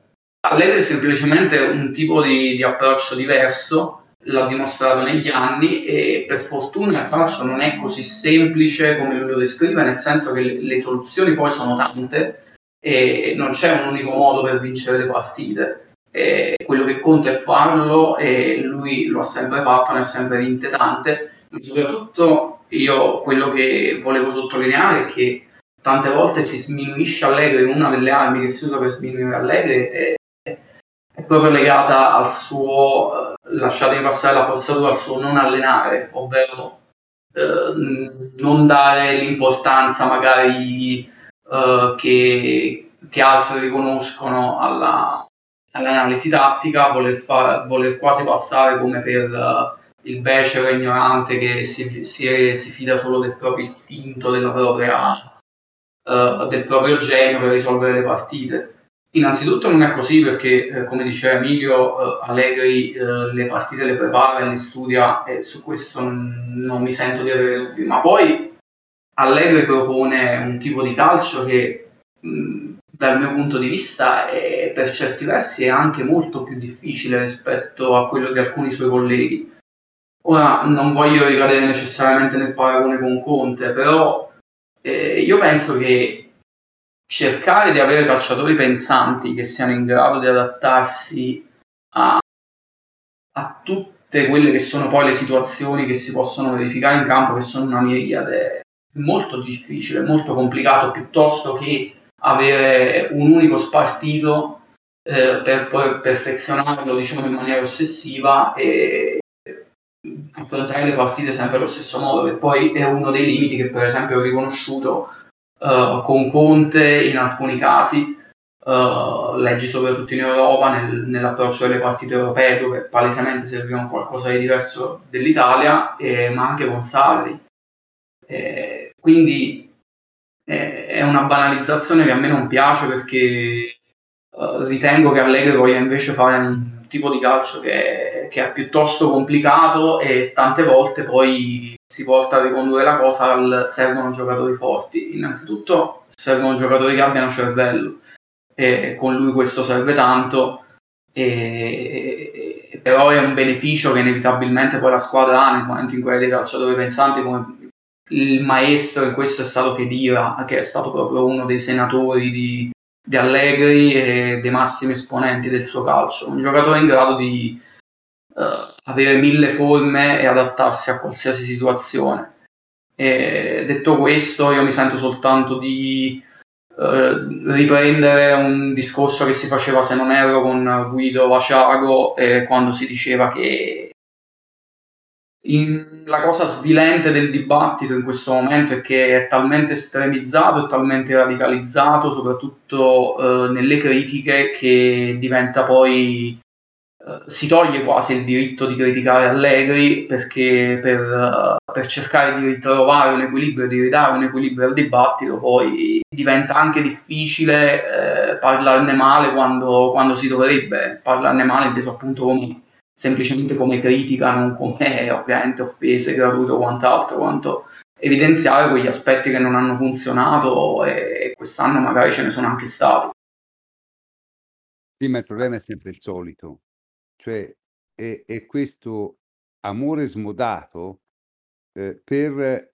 Allegri è semplicemente un tipo di approccio diverso l'ha dimostrato negli anni e per fortuna il calcio non è così semplice come lui lo descrive, nel senso che le, le soluzioni poi sono tante e non c'è un unico modo per vincere le partite. E quello che conta è farlo e lui lo ha sempre fatto, ne ha sempre vinte tante. Ma soprattutto io quello che volevo sottolineare è che tante volte si sminuisce Allegri, una delle armi che si usa per sminuire Allegri è, è proprio legata al suo lasciatemi passare la forzatura al suo non allenare, ovvero eh, non dare l'importanza magari eh, che, che, altri riconoscono alla, all'analisi tattica, voler, far, voler, quasi passare come per il becero ignorante che si, si, si, fida solo del proprio istinto, propria, uh, del proprio genio per risolvere le partite. Innanzitutto non è così perché, eh, come diceva Emilio, eh, Allegri eh, le partite le prepara le studia e su questo non, non, mi sento di avere dubbi, ma poi Allegri propone un tipo di calcio che mh, dal mio punto di vista è, per certi versi è anche molto più difficile rispetto a quello di alcuni suoi colleghi. Ora non voglio ricadere necessariamente nel paragone con Conte, però eh, io penso che cercare di avere calciatori pensanti che siano in grado di adattarsi a, a tutte quelle che sono poi le situazioni che si possono verificare in campo, che sono una miriade, è molto difficile, molto complicato, piuttosto che avere un unico spartito eh, per poi perfezionarlo diciamo, in maniera ossessiva e affrontare le partite sempre allo stesso modo, che poi è uno dei limiti che per esempio ho riconosciuto uh, con Conte in alcuni casi, uh, leggi soprattutto in Europa nel, nell'approccio delle partite europee dove palesemente serviva qualcosa di diverso dell'Italia, eh, ma anche con Sarri. Eh, quindi eh, è una banalizzazione che a me non piace perché uh, ritengo che Allegri voglia invece fare un tipo di calcio che è, che è piuttosto complicato e tante volte poi si porta a ricondurre la cosa al servono giocatori forti. Innanzitutto servono giocatori che abbiano cervello e con lui questo serve tanto, e, però è un beneficio che inevitabilmente poi la squadra ha nel momento in cui hai dei calciatori pensanti come il maestro in questo è stato Chedira, che è stato proprio uno dei senatori di, di Allegri e dei massimi esponenti del suo calcio, un giocatore in grado di uh, avere mille forme e adattarsi a qualsiasi situazione. E detto questo, io mi sento soltanto di uh, riprendere un discorso che si faceva, se non erro, con Guido Vaciago, eh, quando si diceva che in, la cosa svilente del dibattito in questo momento è che è talmente estremizzato e talmente radicalizzato, soprattutto eh, nelle critiche, che diventa poi si toglie quasi il diritto di criticare Allegri perché per, uh, per, cercare di ritrovare un equilibrio, di ridare un equilibrio al dibattito, poi diventa anche difficile eh, parlarne male quando, quando, si dovrebbe parlarne male, inteso appunto come, semplicemente come critica, non come ovviamente offese, gratuito o quant'altro, quanto evidenziare quegli aspetti che non hanno funzionato e, e quest'anno magari ce ne sono anche stati. Sì, ma il problema è sempre il solito, cioè è, è questo amore smodato eh, per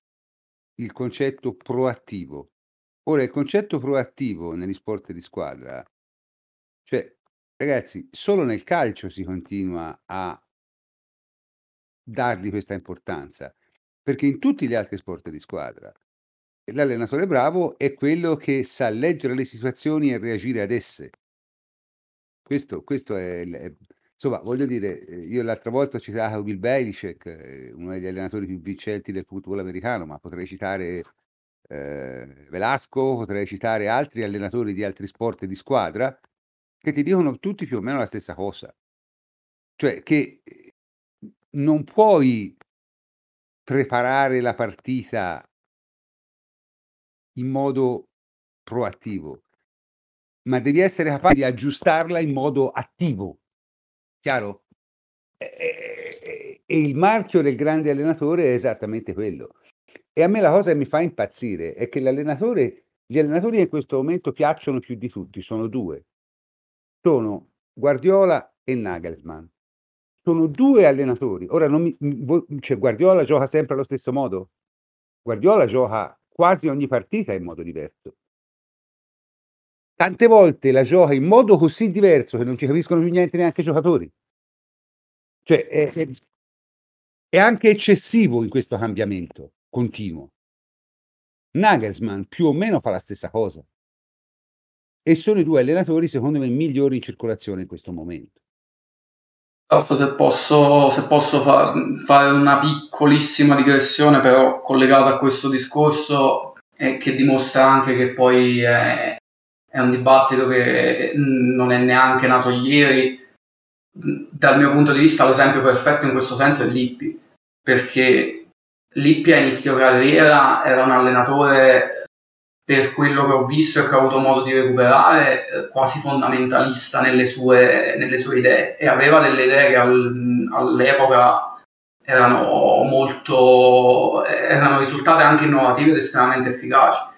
il concetto proattivo. Ora, il concetto proattivo negli sport di squadra, cioè, ragazzi, solo nel calcio si continua a dargli questa importanza, perché in tutti gli altri sport di squadra l'allenatore bravo è quello che sa leggere le situazioni e reagire ad esse. Questo, questo è, è Insomma, voglio dire, eh, io l'altra volta ho citato Bill Belichick, eh, uno degli allenatori più vincenti del football americano, ma potrei citare eh, Velasco, potrei citare altri allenatori di altri sport di squadra che ti dicono tutti più o meno la stessa cosa. Cioè che eh, non puoi preparare la partita in modo proattivo, ma devi essere capace di aggiustarla in modo attivo. Chiaro? E, il marchio del grande allenatore è esattamente quello. E a me la cosa che mi fa impazzire è che l'allenatore, gli allenatori in questo momento piacciono più di tutti, sono due. Sono Guardiola e Nagelsmann. Sono due allenatori. Ora, non mi, cioè, Guardiola gioca sempre allo stesso modo? Guardiola gioca quasi ogni partita in modo diverso tante volte la gioca in modo così diverso che non ci capiscono più niente neanche i giocatori. Cioè, è, è, è anche eccessivo in questo cambiamento continuo. Nagelsmann più o meno fa la stessa cosa. E sono i due allenatori, secondo me, migliori in circolazione in questo momento. Se posso, se posso fa, fare una piccolissima digressione, però collegata a questo discorso, eh, che dimostra anche che poi è, è un dibattito che non è neanche nato ieri. Dal mio punto di vista l'esempio perfetto in questo senso è Lippi, perché Lippi a inizio carriera era un allenatore, per quello che ho visto e che ho avuto modo di recuperare, eh, quasi fondamentalista nelle sue, nelle sue idee e aveva delle idee che al, all'epoca erano molto erano risultate anche innovative ed estremamente efficaci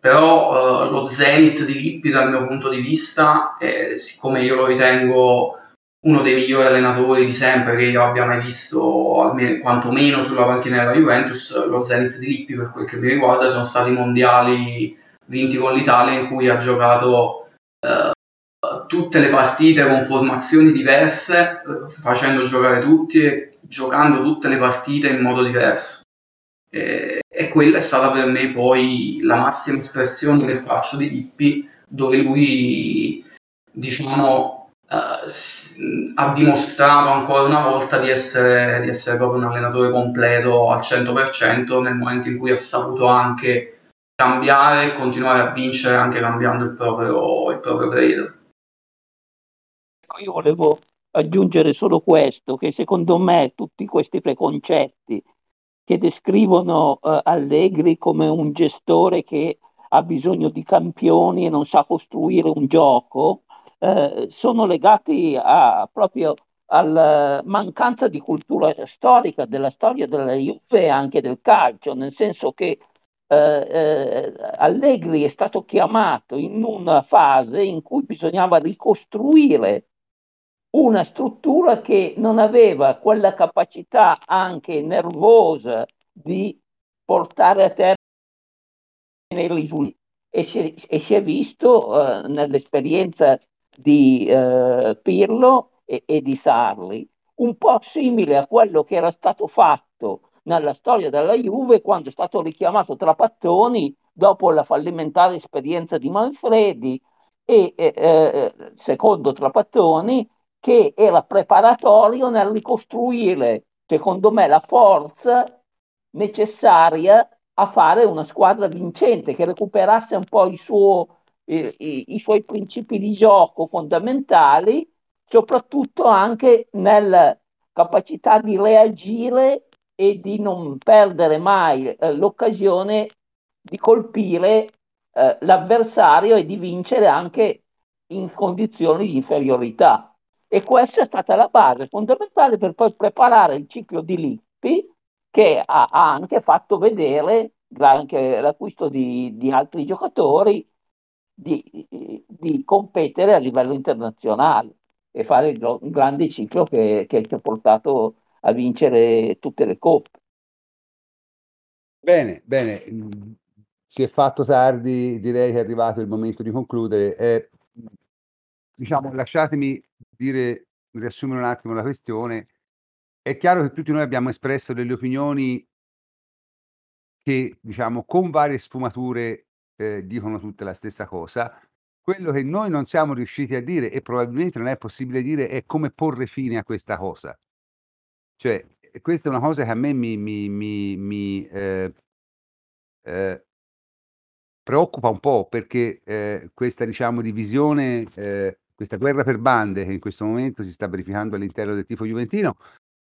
però uh, lo Zenith di Lippi dal mio punto di vista, eh, siccome io lo ritengo uno dei migliori allenatori di sempre che io abbia mai visto, almeno, quantomeno sulla panchina della Juventus, lo Zenith di Lippi per quel che mi riguarda sono stati mondiali vinti con l'Italia in cui ha giocato uh, tutte le partite con formazioni diverse, uh, facendo giocare tutti e giocando tutte le partite in modo diverso. E, e quella è stata per me poi la massima espressione del calcio di Lippi, dove lui, diciamo, uh, ha dimostrato ancora una volta di essere, di essere proprio un allenatore completo al 100% nel momento in cui ha saputo anche cambiare e continuare a vincere anche cambiando il proprio, il proprio credo. Io volevo aggiungere solo questo, che secondo me tutti questi preconcetti che descrivono eh, Allegri come un gestore che ha bisogno di campioni e non sa costruire un gioco, eh, sono legati a, proprio alla mancanza di cultura storica della storia della Juve e anche del calcio, nel senso che eh, eh, Allegri è stato chiamato in una fase in cui bisognava ricostruire una struttura che non aveva quella capacità anche nervosa di portare a termine i risultati. E si, e si è visto eh, nell'esperienza di eh, Pirlo e, e di Sarli, un po' simile a quello che era stato fatto nella storia della Juve quando è stato richiamato Trapattoni dopo la fallimentare esperienza di Manfredi e eh, eh secondo Trapattoni che era preparatorio nel ricostruire secondo me, la forza necessaria a fare una squadra vincente che recuperasse un po' suo, eh, i, i suoi principi di gioco fondamentali, soprattutto anche nella capacità di reagire e di non perdere mai eh, l'occasione di colpire eh, l'avversario e di vincere anche in condizioni di inferiorità. E questa è stata la base fondamentale per poi preparare il ciclo di Lippi che ha, ha anche fatto vedere, anche l'acquisto di, di altri giocatori, di, di, competere a livello internazionale e fare il, un grande ciclo che, che ci ha portato a vincere tutte le coppe. Bene, bene, si è fatto tardi, direi che è arrivato il momento di concludere. Eh, diciamo, lasciatemi dire, riassumere un attimo la questione. È chiaro che tutti noi abbiamo espresso delle opinioni che, diciamo, con varie sfumature eh, dicono tutte la stessa cosa. Quello che noi non siamo riusciti a dire e probabilmente non è possibile dire è come porre fine a questa cosa. Cioè, questa è una cosa che a me mi, mi, mi, mi eh, eh, preoccupa un po' perché eh, questa diciamo, divisione, eh, questa guerra per bande che in questo momento si sta verificando all'interno del tifo juventino,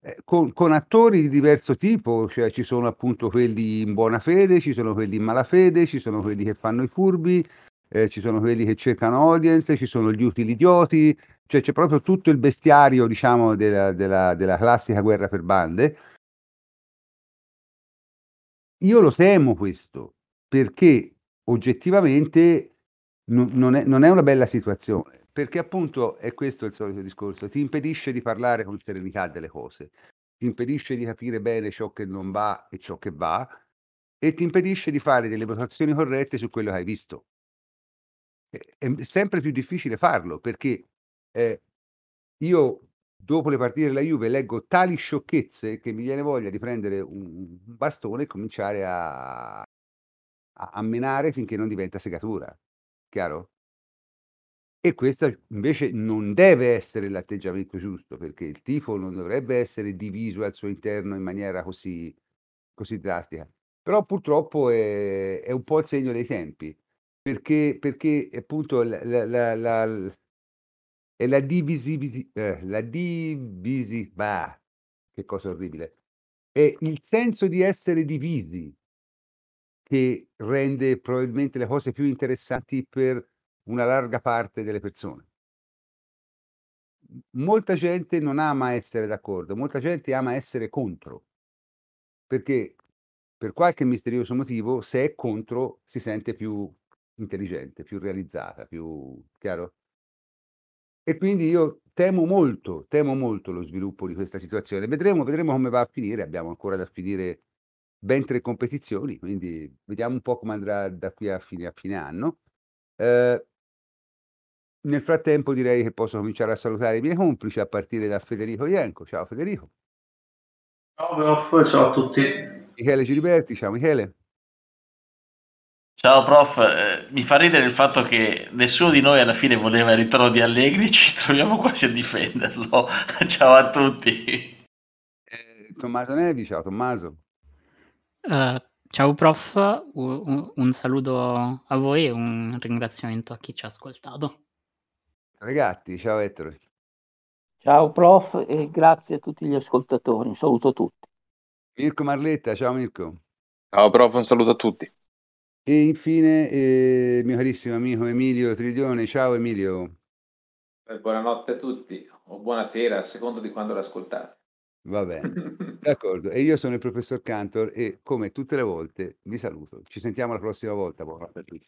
eh, con, con, attori di diverso tipo, cioè ci sono appunto quelli in buona fede, ci sono quelli in malafede, ci sono quelli che fanno i furbi, eh, ci sono quelli che cercano audience, ci sono gli utili idioti, cioè c'è proprio tutto il bestiario diciamo della, della, della classica guerra per bande. Io lo temo questo, perché oggettivamente non, è, non è una bella situazione, perché appunto è questo il solito discorso, ti impedisce di parlare con serenità delle cose, ti impedisce di capire bene ciò che non va e ciò che va, e ti impedisce di fare delle votazioni corrette su quello che hai visto. È sempre più difficile farlo perché eh, io dopo le partite della Juve leggo tali sciocchezze che mi viene voglia di prendere un, bastone e cominciare a, a, a menare finché non diventa segatura. Chiaro? E questo invece non deve essere l'atteggiamento giusto, perché il tifo non dovrebbe essere diviso al suo interno in maniera così, così drastica. Però purtroppo è, è, un po' il segno dei tempi, perché, perché appunto la, la, la, è la divisibilità, eh, la divisi, bah, che cosa orribile, è il senso di essere divisi che rende probabilmente le cose più interessanti per una larga parte delle persone. Molta gente non ama essere d'accordo, molta gente ama essere contro, perché per qualche misterioso motivo, se è contro, si sente più intelligente, più realizzata, più chiaro? E quindi io temo molto, temo molto lo sviluppo di questa situazione. Vedremo, vedremo come va a finire. Abbiamo ancora da finire ben tre competizioni, quindi vediamo un po' come andrà da qui a fine, a fine anno. Eh, nel frattempo direi che posso cominciare a salutare i miei complici a partire da Federico Ienco. Ciao Federico. Ciao prof, ciao a tutti. Michele Giliberti, ciao Michele. Ciao prof, eh, mi fa ridere il fatto che nessuno di noi alla fine voleva il ritorno di Allegri, ci troviamo quasi a difenderlo. ciao a tutti. Eh, Tommaso Nevi, ciao Tommaso. Uh, ciao prof, un, un, saluto a voi e un ringraziamento a chi ci ha ascoltato. Ragazzi, ciao Ettore. Ciao prof e grazie a tutti gli ascoltatori, un saluto a tutti. Mirko Marletta, ciao Mirko. Ciao prof, un saluto a tutti. E infine, eh, mio carissimo amico Emilio Tridione, ciao Emilio. Eh, buonanotte a tutti, o buonasera, a secondo di quando l'ascoltate. Va bene, d'accordo. E io sono il professor Cantor e come tutte le volte vi saluto. Ci sentiamo la prossima volta. Buonanotte a tutti.